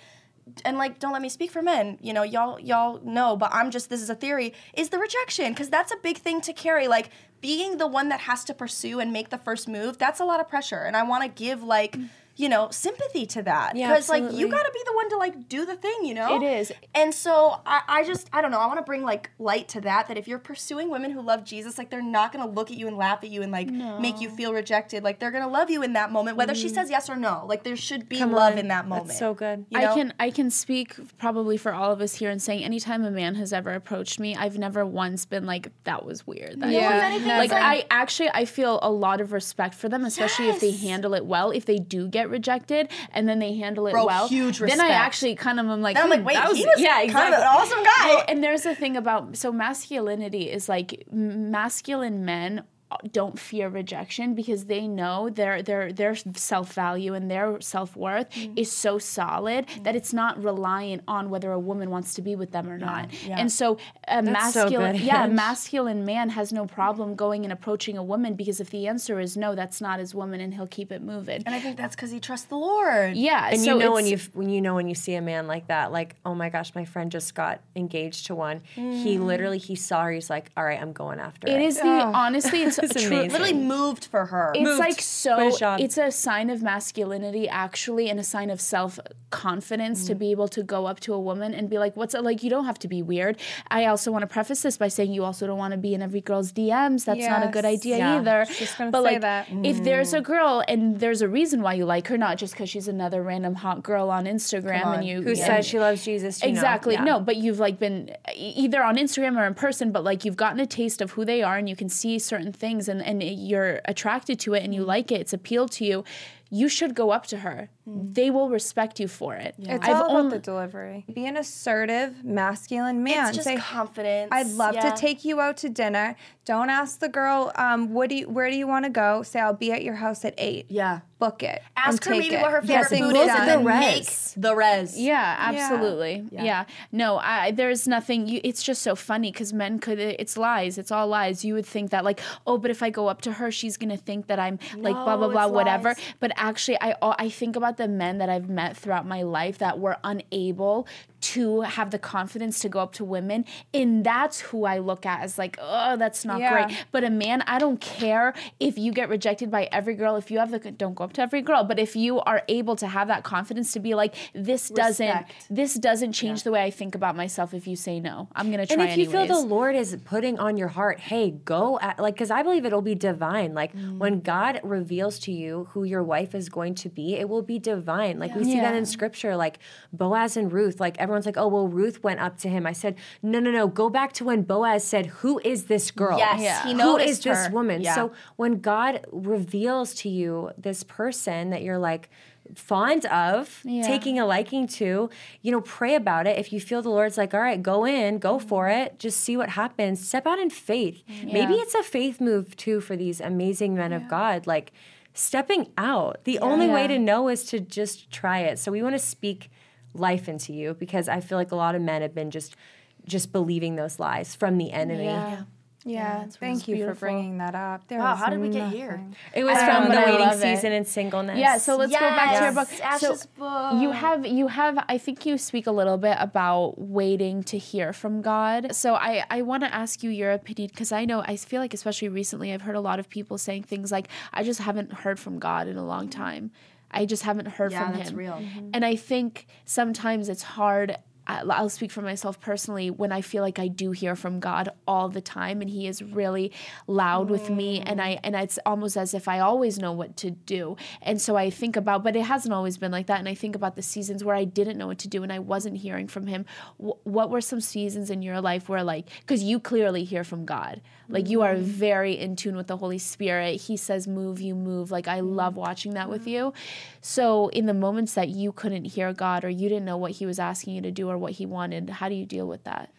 and like don't let me speak for men you know y'all y'all know but i'm just this is a theory is the rejection because that's a big thing to carry like being the one that has to pursue and make the first move that's a lot of pressure and i want to give like mm. You know sympathy to that Yeah, because like you got to be the one to like do the thing you know It is. and so I, I just i don't know i want to bring like light to that that if you're pursuing women who love jesus like they're not going to look at you and laugh at you and like make you feel rejected like they're going to love you in that moment whether she mm. says yes or no like there should be. Come love on. in that moment That's so good. you know? I can I can speak probably for all of us here and saying anytime a man has ever approached me, I've never once been like that was weird. That Yeah. anything, like like- I actually I feel a lot of respect for them, especially if they handle it well. If they do get rejected and then they handle it Bro, well, huge then I actually kind of am like, I'm like, "Hmm, wait, that he was yeah, kind exactly. of an awesome guy. Well, and there's a thing about so masculinity is like masculine men don't fear rejection because they know their their their self value and their self worth Mm. is so solid that it's not reliant on whether a woman wants to be with them or not. And so a That's masculine, good, yeah, a masculine man has no problem going and approaching a woman because if the answer is no, that's not his woman, and he'll keep it moving. And I think that's because he trusts the Lord. yeah, And so you know when you when you know when you see a man like that, like oh my gosh, my friend just got engaged to one. He literally he saw her. He's like, all right, I'm going after it it. is the honestly, it's, It's true. amazing. Literally moved for her. It's Moved. like so. It's a sign of masculinity, actually, and a sign of self confidence Mm. to be able to go up to a woman and be like, "What's it like?" You don't have to be weird. I also want to preface this by saying you also don't want to be in every girl's DMs. That's not a good idea Yeah. either. Just gonna but say like, that. if there's a girl and there's a reason why you like her, not just because she's another random hot girl on Instagram on. and you Who and- says she loves Jesus? you know. Exactly. Yeah. No, but you've like been either on Instagram or in person, but like you've gotten a taste of who they are and you can see certain things things and, and you're attracted to it and you like it, it's appealed to you, you should go up to her. They will respect you for it. It's I've all about only- the delivery. Be an assertive, masculine man. It's just Say, confidence. I'd love Yeah. to take you out to dinner. Don't ask the girl, um, what do you, where do you want to go? Say, I'll be at your house at eight. Yeah. Book it. Ask her and maybe take what her favorite Nothing food is and then The make the res. Yeah, absolutely. Yeah. No, I, there's nothing. You, it's just so funny because men could. It's lies. It's all lies. You would think that like, oh, but if I go up to her, she's gonna think that I'm like blah blah blah whatever. lies. But actually, I I think about the men that I've met throughout my life that were unable to have the confidence to go up to women, and that's who I look at as like, oh, that's not Yeah. great. But a man, I don't care if you get rejected by every girl. If you have the don't go up to every girl, but if you are able to have that confidence to be like, this doesn't Respect. this doesn't change the way I think about myself if you say no. I'm gonna try And if you feel the Lord is putting on your heart, hey, go at like because I believe it'll be divine. Like Mm. when God reveals to you who your wife is going to be, it will be divine. Like we see that in scripture, like Boaz and Ruth. Like everyone's like, oh well, Ruth went up to him. I said, no, no, no. Go back to when Boaz said, "Who is this girl? Yes, Yeah. he Who is this woman?" Yeah. So when God reveals to you this person that you're like fond of, Yeah. taking a liking to, you know, pray about it. If you feel the Lord's like, all right, go in, go Mm-hmm. for it, just see what happens. Step out in faith. Maybe it's a faith move too for these amazing men of God. Like stepping out. The only way to know is to just try it. So we want to speak life into you because I feel like a lot of men have been just just believing those lies from the enemy. yeah. Yeah, thank you for bringing that up. There Wow, how did we get here? It was from know, the waiting love it. season and singleness. Yeah, so let's go back to your book. Yes, So book. you have you have I think you speak a little bit about waiting to hear from God. So I I want to ask you your opinion because I know I feel like especially recently I've heard a lot of people saying things like I just haven't heard from God in a long mm. time. I just haven't heard Yeah, from that's him. real. Mm-hmm. And I think sometimes it's hard. I- I'll speak for myself personally when I feel like I do hear from God all the time, and He is really loud with me, mm. and I and it's almost as if I always know what to do. And so I think about, but it hasn't always been like that. And I think about the seasons where I didn't know what to do and I wasn't hearing from Him. Wh- what were some seasons in your life where, like, because you clearly hear from God, like you are very in tune with the Holy Spirit. He says, "Move, you move." Like I love watching that with you. So in the moments that you couldn't hear God or you didn't know what He was asking you to do or what He wanted, how do you deal with that?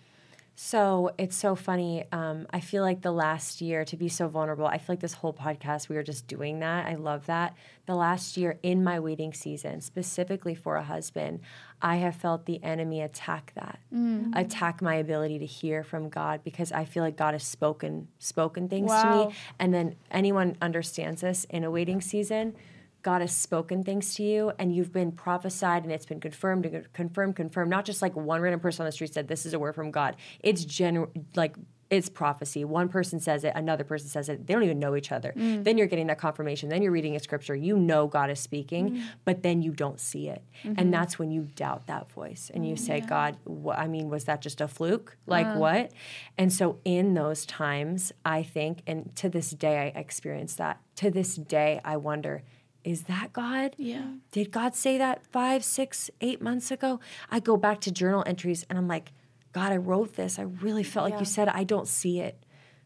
So it's so funny. Um, I feel like the last year to be so vulnerable. I feel like this whole podcast we were just doing that. I love that. The last year in my waiting season, specifically for a husband, I have felt the enemy attack that, mm. attack my ability to hear from God because I feel like God has spoken spoken things to me. And then anyone understands this in a waiting season. God has spoken things to you and you've been prophesied and it's been confirmed and confirmed, confirmed. Not just like one random person on the street said, This is a word from God. It's general, like, it's prophecy. One person says it, another person says it. They don't even know each other. Mm. Then you're getting that confirmation. Then you're reading a scripture. You know God is speaking, mm. but then you don't see it. And mm-hmm. that's when you doubt that voice and you oh, say, God, wh- I mean, was that just a fluke? Like uh. what? And so in those times, I think, and to this day, I experience that. To this day, I wonder, is that God? Yeah. Did God say that five, six, eight months ago? I go back to journal entries and I'm like, God, I wrote this. I really felt like you said. I don't see it.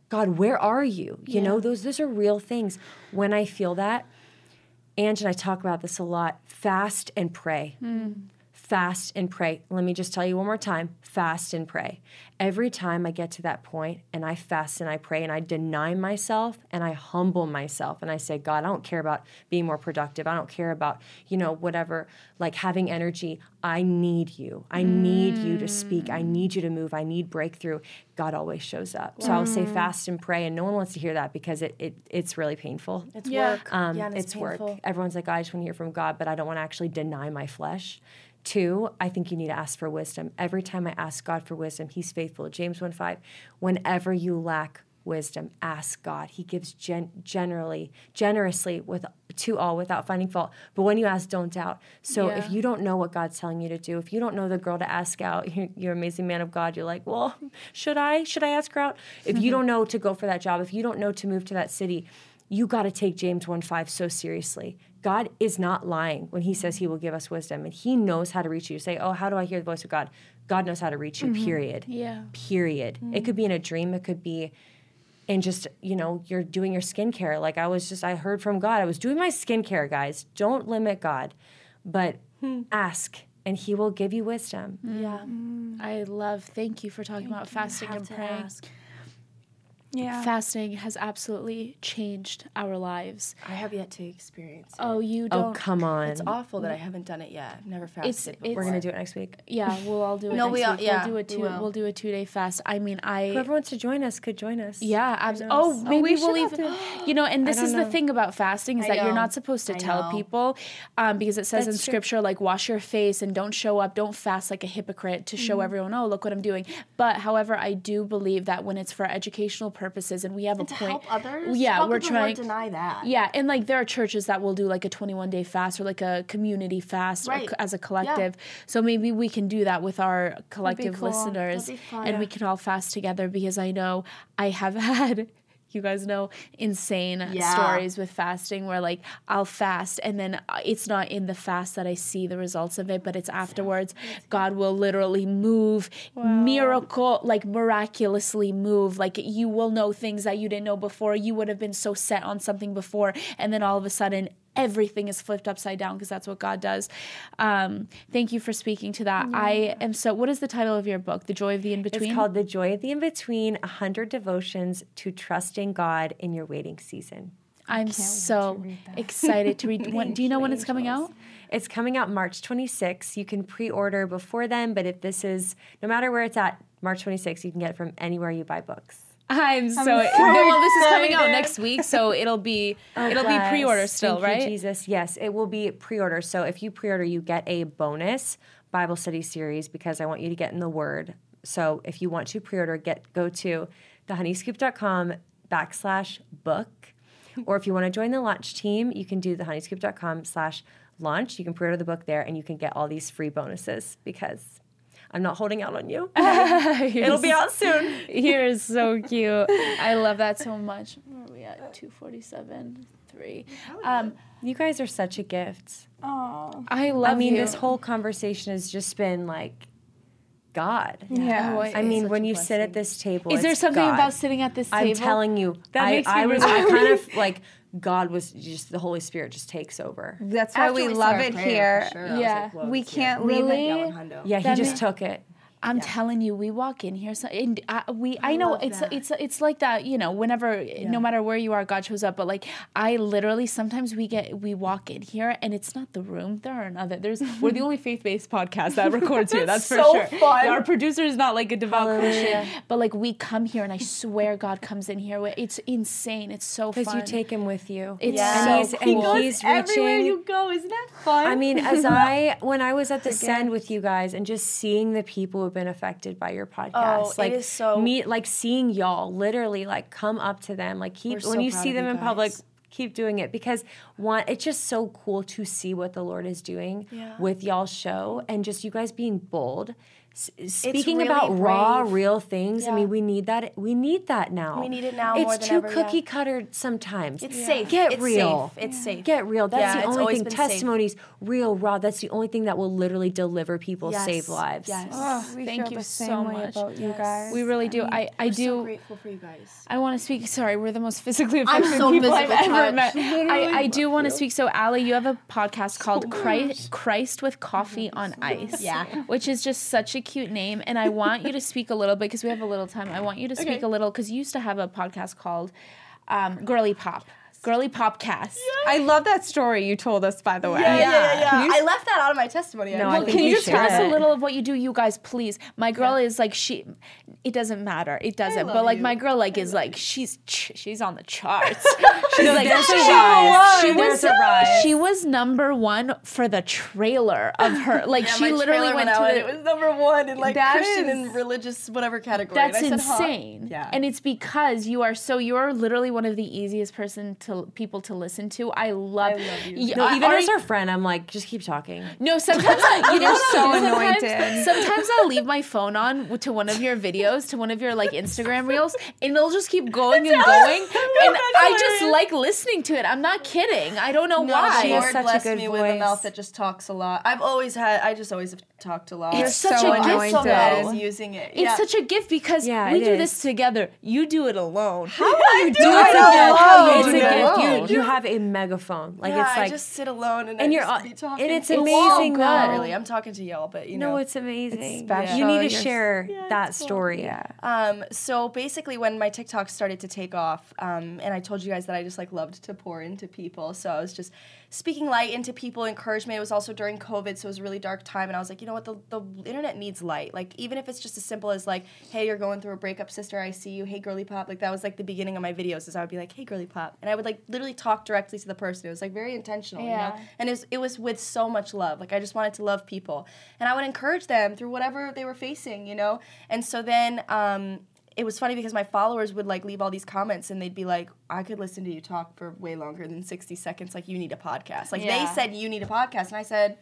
God, where are you? You know, those those are real things. When I feel that, Ange and I talk about this a lot. Fast and pray. Hmm. Fast and pray. Let me just tell you one more time fast and pray. Every time I get to that point and I fast and I pray and I deny myself and I humble myself and I say, God, I don't care about being more productive. I don't care about, you know, whatever, like having energy. I need you. I need you to speak. I need you to move. I need breakthrough. God always shows up. So I'll say fast and pray. And no one wants to hear that because it, it it's really painful. It's Yeah. work. Um, yeah, it's, it's, work. Everyone's like, I just want to hear from God, but I don't want to actually deny my flesh. Two, I think you need to ask for wisdom. Every time I ask God for wisdom, He's faithful. James 1 5, whenever you lack wisdom, ask God. He gives gen- generally, generously with to all without finding fault. But when you ask, don't doubt. So if you don't know what God's telling you to do, if you don't know the girl to ask out, you're, you're amazing man of God. You're like, well, should I? Should I ask her out? If you mm-hmm. don't know to go for that job, if you don't know to move to that city, you got to take James 1 5 so seriously. God is not lying when he says he will give us wisdom and he knows how to reach you. Say, oh, how do I hear the voice of God? God knows how to reach you, mm-hmm. period. Yeah. Period. It could be in a mm-hmm. dream, it could be and just you know you're doing your skincare like i was just i heard from god i was doing my skincare guys don't limit god but hmm. ask and he will give you wisdom Yeah. Mm. I love. Thank you for talking about fasting and praying. Yeah. Fasting has absolutely changed our lives. I have yet to experience it. Oh, you oh don't. Oh, come on It's awful that I haven't done it yet. I've never fasted before. we're gonna do it next week Yeah, we'll all do it. No, next we all- week. yeah, we'll do a we two. will. We'll do a two day fast. I mean, I. whoever wants to join us could join us Yeah, absolutely. Oh, maybe we we will even. You know, and this don't is the thing about fasting is I that you're not supposed to I tell know. people, um, because it says in That's true. scripture like wash your face and don't show up, don't fast like a hypocrite to Mm-hmm. show everyone, oh look what I'm doing. But however, I do believe that when it's for educational purposes and we have a to point, help others. yeah, How we're could the Lord trying. deny that. Yeah, and like there are churches that will do like a 21 day fast or like a community fast Right. co- as a collective. So maybe we can do that with our collective cool. listeners and we can all fast together because I know I have had you guys know insane Yeah. stories with fasting where like I'll fast and then uh, it's not in the fast that I see the results of it but it's afterwards. God will literally move miracle like miraculously move. Like you will know things that you didn't know before. You would have been so set on something before and then all of a sudden everything is flipped upside down because that's what God does. Um, thank you for speaking to that. I am so. What is the title of your book? The Joy of the In Between. it's called the joy of the in-between A 100 devotions to trusting god in your waiting season I'm so excited to read. When, do you know when it's coming out? It's coming out March 26th. You can pre-order before then, but if this is no matter where it's at, March 26th, you can get it from anywhere you buy books. I'm so. well, this is coming out next week, so it'll be oh, it'll be pre-order still, Thank right? Jesus. Yes, it will be pre-order. So if you pre-order, you get a bonus Bible study series because I want you to get in the Word. So if you want to pre-order, get go to thehoneyscoop.com backslash book. Or if you want to join the launch team, you can do thehoneyscoop.com slash launch. You can pre-order the book there and you can get all these free bonuses because I'm not holding out on you. It'll be out soon. You're so cute. I love that so much. Where are we at? Two forty-seven, three. Um, You guys are such a gift. Oh. I love. I mean, you. this whole conversation has just been like God. Yeah. Oh, I mean, when a you sit at this table, Is there it's something God. about sitting at this table? I'm telling you, That I, makes me I was, I kind of like God was just the Holy Spirit just takes over. That's why After we said love it prayer, here. sure, Yeah. like, We can't leave Really? it. Yeah. Yeah, he That just ma- took it. I'm telling you, we walk in here, so and I, we, I, know it's that. it's it's like that, you know. Whenever, no matter where you are, God shows up. But like, I literally sometimes we get we walk in here, and it's not the room. There are another. There's we're the only faith based podcast that records here. That's for so sure. fun. Our producer is not like a devout Christian, but like we come here, and I swear God comes in here. It's insane. It's so fun. Because you take him with you. It's Yeah. so and he's, cool. and he's Everywhere reaching. you go, isn't that fun? I mean, as I when I was at the send with you guys and just seeing the people been affected by your podcast, Oh, like is so- me, like seeing y'all literally like come up to them, like keep when you see them you in public, keep doing it because one, it's just so cool to see what the Lord is doing Yeah. with y'all's show and just you guys being bold. S- Speaking really about raw, real things, I mean, we need that. We need that now. We need it now It's more than too ever, yeah. cookie cutter sometimes. it's safe. Get it's real. Safe. It's safe. Get real. That's Yeah, the only thing. been safe. Testimonies, real, raw. That's the only thing that will literally deliver people, Yes. save lives. Yes. Oh, We thank you so much. about you guys. We really do. I I We're do. so grateful for you guys. I want to speak. Sorry, we're the most physically I'm affected so people I've physically ever touched. met. I, I do want to speak. So, Ally, you have a podcast called Christ, Christ with oh Coffee on Ice. Yeah. Which is just such a cute name. And I want you to speak a little bit because we have a little time. I want you to speak a little because you used to have a podcast called um, Girly Pop. Girly Popcast. I love that story you told us, by the way. Yeah, yeah, yeah. yeah. You I left that out of my testimony. No, I I think Can you you should. tell us a little of what you do, you guys, please? My girl is like she. It doesn't matter. It doesn't. But love like you. my girl, like is like she's she's on the charts. She's like there's she, a rise. she There's was a rise. she was number one for the trailer of her. Like Yeah, she literally trailer went out to and the, it was number one in like That Christian is- and religious whatever category. That's and I said, huh? insane. Yeah. And it's because you are so you're literally one of the easiest person to to people to listen to. I love. love you. Yeah, No, even already- as her friend, I'm like, just keep talking. no, sometimes I, you know, so sometimes, anointed. sometimes I'll leave my phone on to one of your videos, to one of your like Instagram reels, and it'll just keep going and going, and I just like listening to it. I'm not kidding. I don't know No, why. the She has Lord such a blessed good me with a mouth that just talks a lot. I've always had. I just always have talked a lot. It's You're such so a gift, anointed. so bad though. is using it. It's yeah. such a gift because Yeah, we do is. this together. You do it alone. How do I do it it alone. alone? It's a It's a gift. You, you have a megaphone. Like yeah, it's like I just sit alone and, and I you're on- be talking. and it's so amazing, good. really. I'm talking to y'all, but you know. no, it's amazing. special. You need to You're- share that story. Yeah. Um, so basically, when my TikTok started to take off, um, and I told you guys that I just like loved to pour into people, so I was just speaking light into people, encouragement. It was also during COVID, so it was a really dark time, and I was like, you know what, the, the internet needs light. Like even if it's just as simple as like, hey, you're going through a breakup, sister, I see you. Hey, girly pop. Like that was like the beginning of my videos, is I would be like, hey, girly pop, and I would like literally talk directly to the person. It was like very intentional, you Yeah. know. And it was it was with so much love. Like I just wanted to love people, and I would encourage them through whatever they were facing, you know. And so then um, it was funny because my followers would like leave all these comments, and they'd be like, "I could listen to you talk for way longer than sixty seconds. Like you need a podcast." Like Yeah. they said, "You need a podcast," and I said.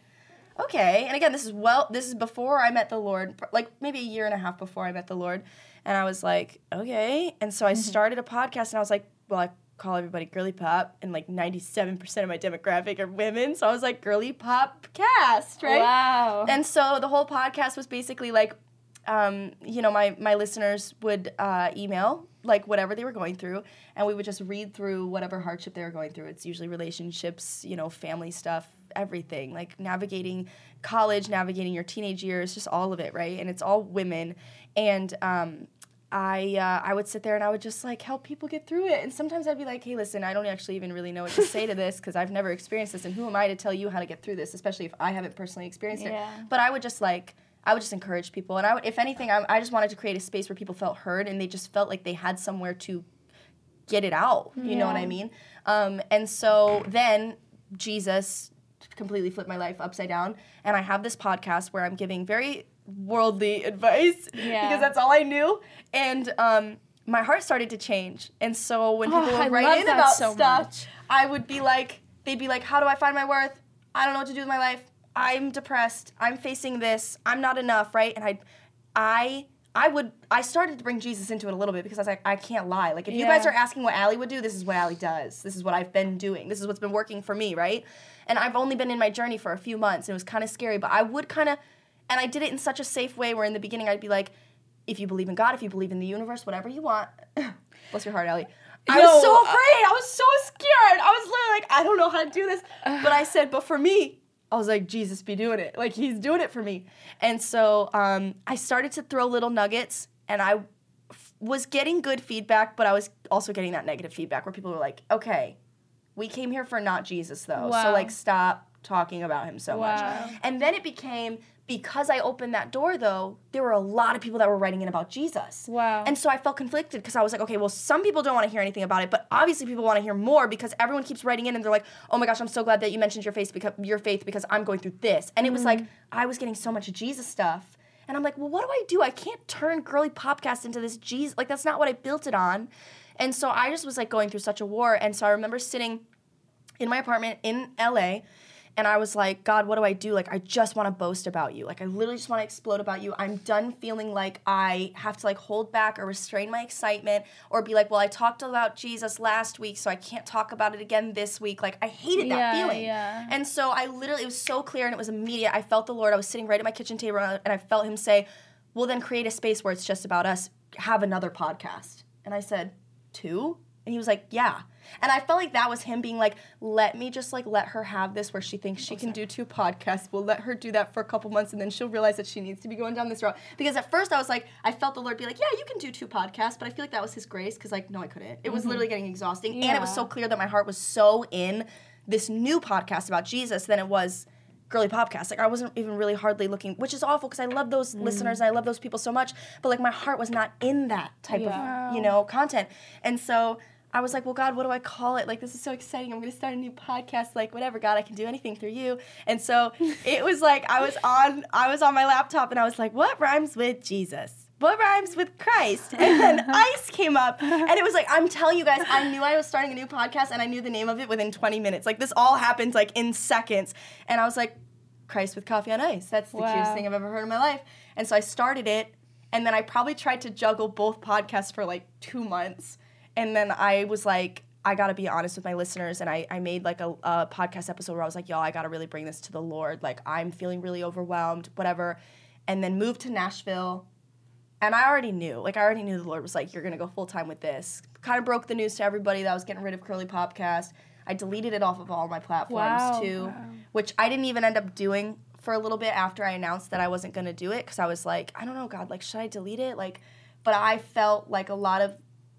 Okay, and again, this is well, this is before I met the Lord, like maybe a year and a half before I met the Lord, and I was like, okay, and so I mm-hmm. started a podcast, and I was like, well, I call everybody girly pop, and like ninety-seven percent of my demographic are women, so I was like, girly pop cast, right? Wow. And so the whole podcast was basically like, um, you know, my my listeners would uh, email like whatever they were going through, and we would just read through whatever hardship they were going through. It's usually relationships, you know, family stuff, everything, like navigating college, navigating your teenage years, just all of it, right? And it's all women, and um, I uh, I would sit there and I would just like help people get through it. And sometimes I'd be like, hey, listen, I don't actually even really know what to say to this because I've never experienced this, and who am I to tell you how to get through this, especially if I haven't personally experienced Yeah. it. But I would just like. I would just encourage people, and I would, if anything, I, I just wanted to create a space where people felt heard and they just felt like they had somewhere to get it out. You know what I mean? Um, and so then Jesus completely flipped my life upside down, and I have this podcast where I'm giving very worldly advice Yeah. because that's all I knew, and um, my heart started to change. And so when Oh, people would write in about so stuff, much. I would be like, they'd be like, "How do I find my worth? I don't know what to do with my life. I'm depressed. I'm facing this. I'm not enough, right?" And I, I, I would. I started to bring Jesus into it a little bit because I was like, I can't lie. Like if you guys are asking what Ally would do, this is what Ally does. This is what I've been doing. This is what's been working for me, right? And I've only been in my journey for a few months. And it was kind of scary, but I would kind of, and I did it in such a safe way where in the beginning I'd be like, if you believe in God, if you believe in the universe, whatever you want. Bless your heart, Ally. I No, was so uh, afraid. I was so scared. I was literally like, I don't know how to do this. But I said, but for me, I was like, Jesus be doing it. Like he's doing it for me. And so um, I started to throw little nuggets, and I f- was getting good feedback, but I was also getting that negative feedback where people were like, okay, we came here for not Jesus though. So like stop talking about him so Wow. much. And then it became because I opened that door though, there were a lot of people that were writing in about Jesus. Wow. And so I felt conflicted because I was like, okay, well, some people don't want to hear anything about it, but obviously people want to hear more because everyone keeps writing in and they're like, oh my gosh, I'm so glad that you mentioned your faith because your faith because I'm going through this. And it was like mm-hmm. I was getting so much Jesus stuff. And I'm like, well, what do I do? I can't turn girly popcast into this Jesus. Like that's not what I built it on. And so I just was like going through such a war. And so I remember sitting in my apartment in LA and I was like, God, what do I do? Like, I just want to boast about you. Like, I literally just want to explode about you. I'm done feeling like I have to like hold back or restrain my excitement or be like, well, I talked about Jesus last week, so I can't talk about it again this week. Like, I hated that Yeah, feeling. yeah. And so I literally, it was so clear and it was immediate. I felt the Lord. I was sitting right at my kitchen table and I felt Him say, well, then create a space where it's just about us. Have another podcast. And I said, two? And he was like, yeah. And I felt like that was him being like, let me just like let her have this where she thinks she can do two podcasts. We'll let her do that for a couple months and then she'll realize that she needs to be going down this road. Because at first I was like, I felt the Lord be like, yeah, you can do two podcasts, but I feel like that was his grace because like, no, I couldn't. It was mm-hmm. literally getting exhausting. And it was so clear that my heart was so in this new podcast about Jesus than it was girly podcast. Like I wasn't even really hardly looking, which is awful because I love those mm. listeners and I love those people so much. But like my heart was not in that type Yeah. of you know content. And so I was like, well, God, what do I call it? Like this is so exciting. I'm gonna start a new podcast. Like whatever, God, I can do anything through you. And so it was like I was on I was on my laptop and I was like, what rhymes with Jesus? what rhymes with Christ? And then ice came up. And it was like, I'm telling you guys, I knew I was starting a new podcast and I knew the name of it within 20 minutes. Like this all happened like in seconds. And I was like, Christ with coffee on ice. That's the Wow. cutest thing I've ever heard in my life. And so I started it. And then I probably tried to juggle both podcasts for like two months. And then I was like, I gotta be honest with my listeners. And I, I made like a, a podcast episode where I was like, y'all, I gotta really bring this to the Lord. Like, I'm feeling really overwhelmed, whatever. And then moved to Nashville. And I already knew, like, I already knew the Lord was like, you're gonna go full time with this. Kind of broke the news to everybody that I was getting rid of Girly Podcast. I deleted it off of all my platforms Wow. too, which I didn't even end up doing for a little bit after I announced that I wasn't gonna do it because I was like, I don't know, God, like, should I delete it? Like, but I felt like a lot of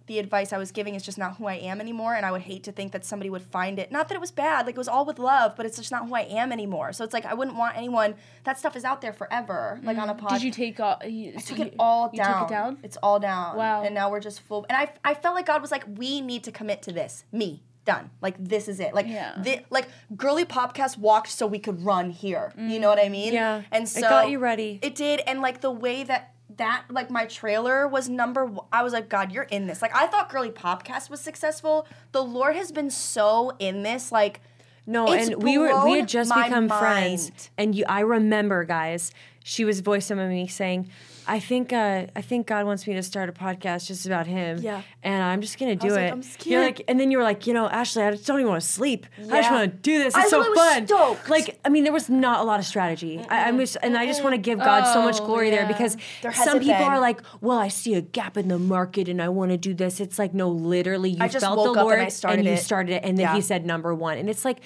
the advice I was giving is just not who I am anymore, and I would hate to think that somebody would find it. Not that it was bad, like it was all with love, but it's just not who I am anymore. So it's like I wouldn't want anyone. That stuff is out there forever, like on a podcast. Did you take all? You, I took it all you down. took it down. It's all down. Wow. And now we're just full. And I, I felt like God was like, we need to commit to this. Me. Done. Like this is it. Like Yeah. thi- like girly podcast walked so we could run here. You mm. know what I mean? Yeah. And so It so got you ready. It did. And like the way that that like my trailer was number one, I was like, God, you're in this. Like I thought girly popcast was successful. The Lord has been so in this. Like No, It's and we were we had just become friends, and you. I remember, guys. She was voicing of me saying, "I think uh, I think God wants me to start a podcast just about Him." Yeah. and I'm just gonna do was like, it. "I'm You're like, and then you were like, you know, Ashley, I just don't even want to sleep. I just want to do this. I It's so really was fun. stoked. Like, I mean, there was not a lot of strategy. I, I'm just, and I just want to give God so much Oh, glory there because There some people been. are like, well, I see a gap in the market and I want to do this. It's like, no, literally, you I just felt woke the and Lord I started you it. started it, and then Yeah. He said number one, and it's like.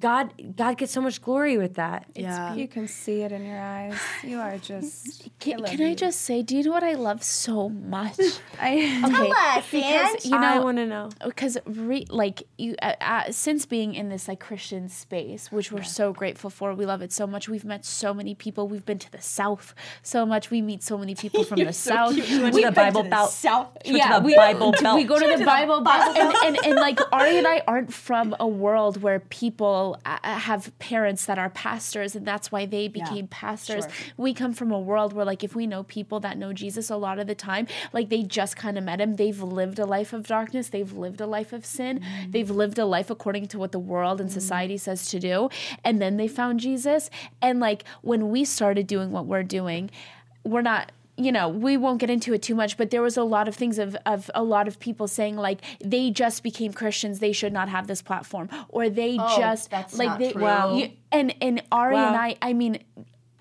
God, God gets so much glory with that. yeah. You can see it in your eyes. You are just. Can, can I just say, do you know what I love so much? I. Okay, us, because you know, I want to know. because re- like you uh, uh, since being in this like christian space which we're so grateful for we love it so much we've met so many people we've been to the south so much we meet so many people from the south We went to the Bible Belt. South. the we, Bible we go to the Bible Belt, and, and, and like Ari and I aren't from a world where people uh, uh, have parents that are pastors, and that's why they became pastors. We come from a world where, like, if we know people that know Jesus, a lot of the time, like they just kind of met him. They've lived a life of darkness. They've lived a life of sin. They've lived a life according to what the world and society says to do, and then they found Jesus. And like when we started doing what we're doing, we're not you know we won't get into it too much but there was a lot of things of, of a lot of people saying like they just became christians they should not have this platform or they oh, just that's like not they true. wow you, and and ari and i i mean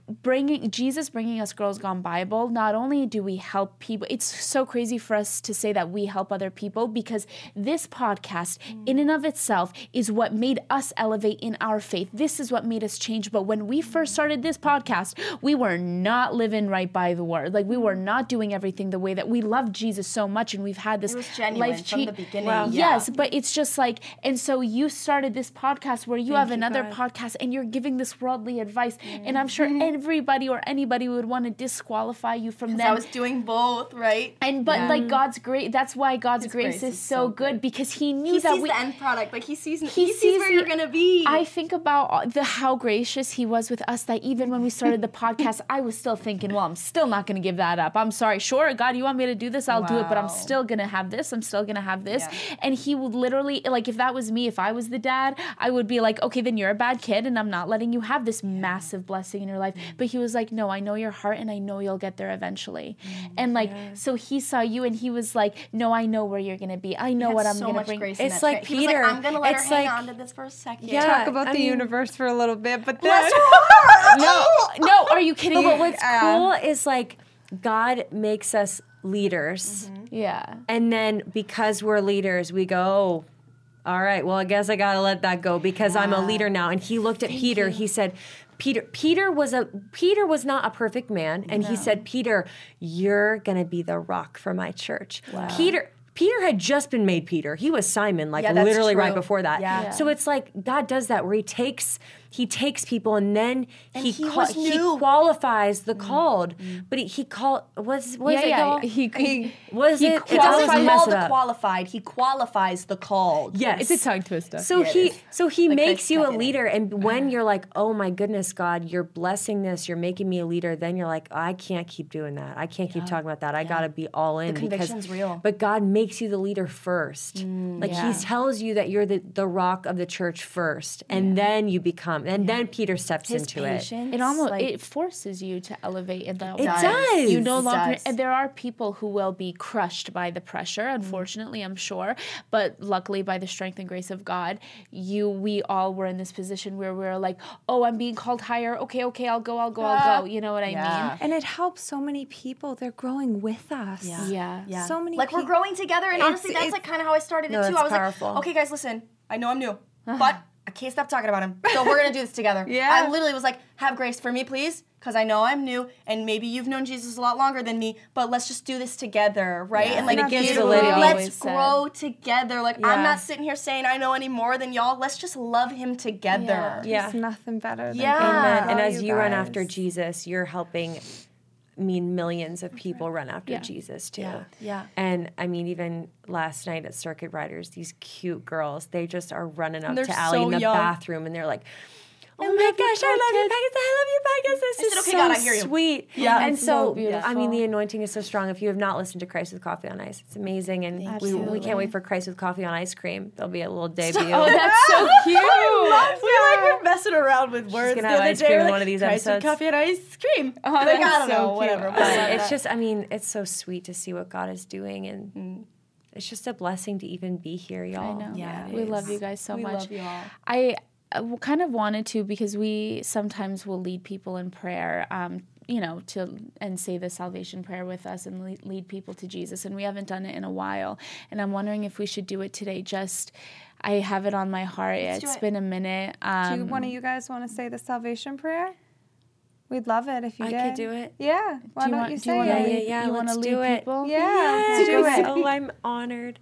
bringing jesus bringing us girls gone bible not only do we help people it's so crazy for us to say that we help other people because this podcast in and of itself is what made us elevate in our faith this is what made us change but when we first started this podcast we were not living right by the word like we were not doing everything the way that we loved jesus so much and we've had this life from cha- the beginning, Wow. yeah. yes but it's just like and so you started this podcast where you have you, another God. podcast and you're giving this worldly advice and i'm sure everybody or anybody would want to disqualify you from I was doing both, right? and but like god's great that's why god's grace, grace is, is so, so good, good. because he knew he that sees we the end product. Like he sees, he, he sees, sees where the- you're gonna be. I think about the how gracious he was with us that even when we started the podcast, I was still thinking, well, I'm still not going to give that up. I'm sorry. Sure, God, you want me to do this? I'll do it, but I'm still going to have this. I'm still going to have this. Yeah. And he would literally, like, if that was me, if I was the dad, I would be like, okay, then you're a bad kid and I'm not letting you have this massive blessing in your life. But he was like, no, I know your heart and I know you'll get there eventually. Mm. And like, so he saw you and he was like, no, I know where you're going to be. I know what I'm so going to much bring. grace in It's that like kid. He Peter. Like, I'm gonna let It's her hang like- on to this for a second. Yeah. Talk about I the mean- universe for a little bit, but then. Bless no, no, are you kidding? But what's Yeah. cool is like God makes us leaders. yeah. And then because we're leaders, we go, oh, all right, well, I guess I got to let that go because I'm a leader now. And he looked at Peter. He said, Peter, Peter was a Peter was not a perfect man, and he said, Peter, you're gonna be the rock for my church. Peter, Peter had just been made Peter. He was Simon, like Yeah, literally right before that. Yeah. So it's like God does that where He takes he takes people and then he he qua- was he new. qualifies the mm-hmm. called. But he, he called was was yeah, it yeah. y'all? He, he, was he it? He I doesn't call the up. qualified. He qualifies the called. Yes. it's a tongue twister. So Yeah, he so he makes you a leader and uh-huh. when you're like, "Oh my goodness, God, you're blessing this. You're making me a leader." Then you're like, "I can't keep doing that. I can't keep talking about that. I got to be all in because conviction's real. But God makes you the leader first. Mm, like yeah. he tells you that you're the the rock of the church first and then you become and then Peter steps His into it. patience. it almost like, it forces you to elevate in that It way. does. You no longer does. and there are people who will be crushed by the pressure, mm-hmm. unfortunately, I'm sure. But luckily by the strength and grace of God, you we all were in this position where we are like, Oh, I'm being called higher. Okay, okay, I'll go, I'll go, I'll go. Ah. You know what I Yeah. And it helps so many people. They're growing with us. mean? Yeah. Yeah. So many people. Like we're growing together, and honestly, that's like kind of how I started No, it too. that's I was powerful. like, okay, guys, listen. I know I'm new, uh-huh. but I can't stop talking about him. So we're gonna do this together. Yeah. I literally was like, have grace for me, please, because I know I'm new, and maybe you've known Jesus a lot longer than me. But let's just do this together, right? And like And it gives you- Let's Always said. grow together. Like Yeah. I'm not sitting here saying I know any more than y'all. Let's just love Him together. Yeah. There's nothing better than Yeah. Amen. and as you run after Jesus, you're helping I mean millions of people run after Yeah. Jesus too. Yeah, yeah. And I mean even last night at Circuit Riders, these cute girls, they just are running up to Ally so in the young. bathroom and they're like Oh my gosh, I love you, Pegasus. I love you, Pegasus. This is "Okay, so God, I hear you." sweet. Yeah. And It's so, so I mean, the anointing is so strong. If you have not listened to Christ with Coffee on Ice, it's amazing. And we, we can't wait for Christ with Coffee on Ice Cream. There'll be a little debut. Oh, that's so cute. I we like were messing around with words. gonna the have other ice day. cream We're in like, one of these "Christ with coffee and ice cream. Oh, like, that's I don't so know, cute. whatever. But it's just, I mean, it's so sweet to see what God is doing, and mm. it's just a blessing to even be here, y'all. I know. Yeah, it we love you guys so We much. love you all. I w- kind of wanted to because we sometimes will lead people in prayer. Um, you know, to and say the salvation prayer with us and lead, lead people to Jesus, and we haven't done it in a while. And I'm wondering if we should do it today. Just, I have it on my heart. do It's it. been a minute. Do Um, you, one of you guys want to say the salvation prayer? We'd love it if you I did. could do it. Yeah. Why do you don't want, you do say you want Yeah, to it? yeah, lead, yeah, you want to let's do it. people? Yeah. Let's do do it. Oh, I'm honored.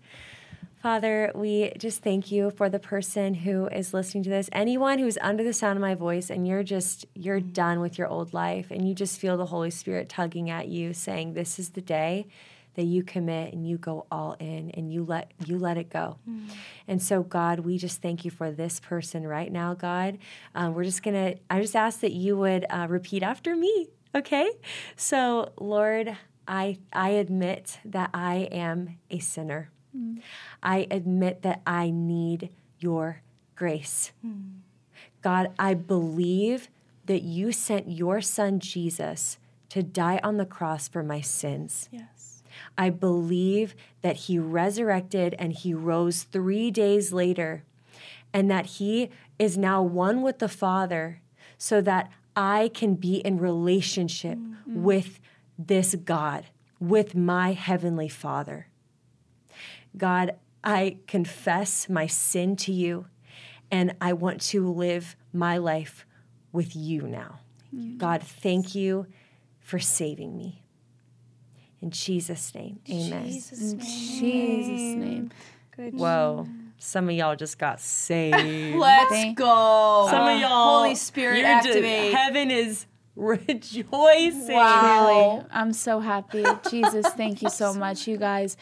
Father, we just thank you for the person who is listening to this. Anyone who's under the sound of my voice and you're just, you're done with your old life and you just feel the Holy Spirit tugging at you saying, This is the day that you commit and you go all in and you let you let it go. And so, God, we just thank you for this person right now, God. Um, we're just gonna. I just ask that you would uh, repeat after me. Okay. So, Lord, I I admit that I am a sinner. I admit that I need your grace. God, I believe that you sent your son Jesus to die on the cross for my sins. Yes. I believe that he resurrected and he rose three days later, and that he is now one with the Father, so that I can be in relationship mm-hmm. with this God, with my Heavenly Father. God, I confess my sin to you, and I want to live my life with you now. God, thank you for saving me. In Jesus' name, amen. In Jesus' name. Whoa, some of y'all just got saved. Let's go. Some of uh, y'all, Holy Spirit you're just- activate. heaven is rejoicing. Really, I'm so happy. Jesus, thank you so much. You guys,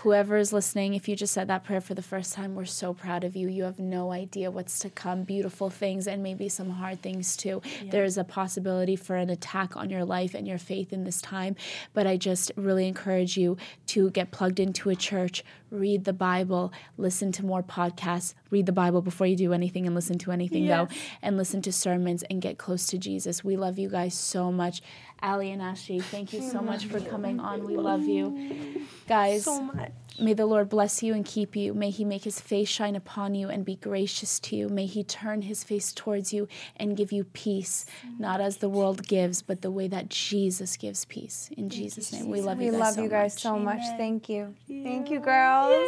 whoever is listening, if you just said that prayer for the first time, we're so proud of you. You have no idea what's to come beautiful things and maybe some hard things too. There is a possibility for an attack on your life and your faith in this time. But I just really encourage you to get plugged into a church, read the Bible, listen to more podcasts, read the Bible before you do anything and listen to anything though, and listen to sermons and get close to Jesus. We love you guys so much. Ally and Ashley, thank you so much for coming on. We love you. Guys, So much. May the Lord bless you and keep you. May he make his face shine upon you and be gracious to you. May he turn his face towards you and give you peace, mm. not as the world gives, but the way that Jesus gives peace. In Jesus' name, we love you guys We love so you guys much. so much. Thank you. Thank you, girls.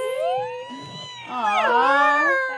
Aww.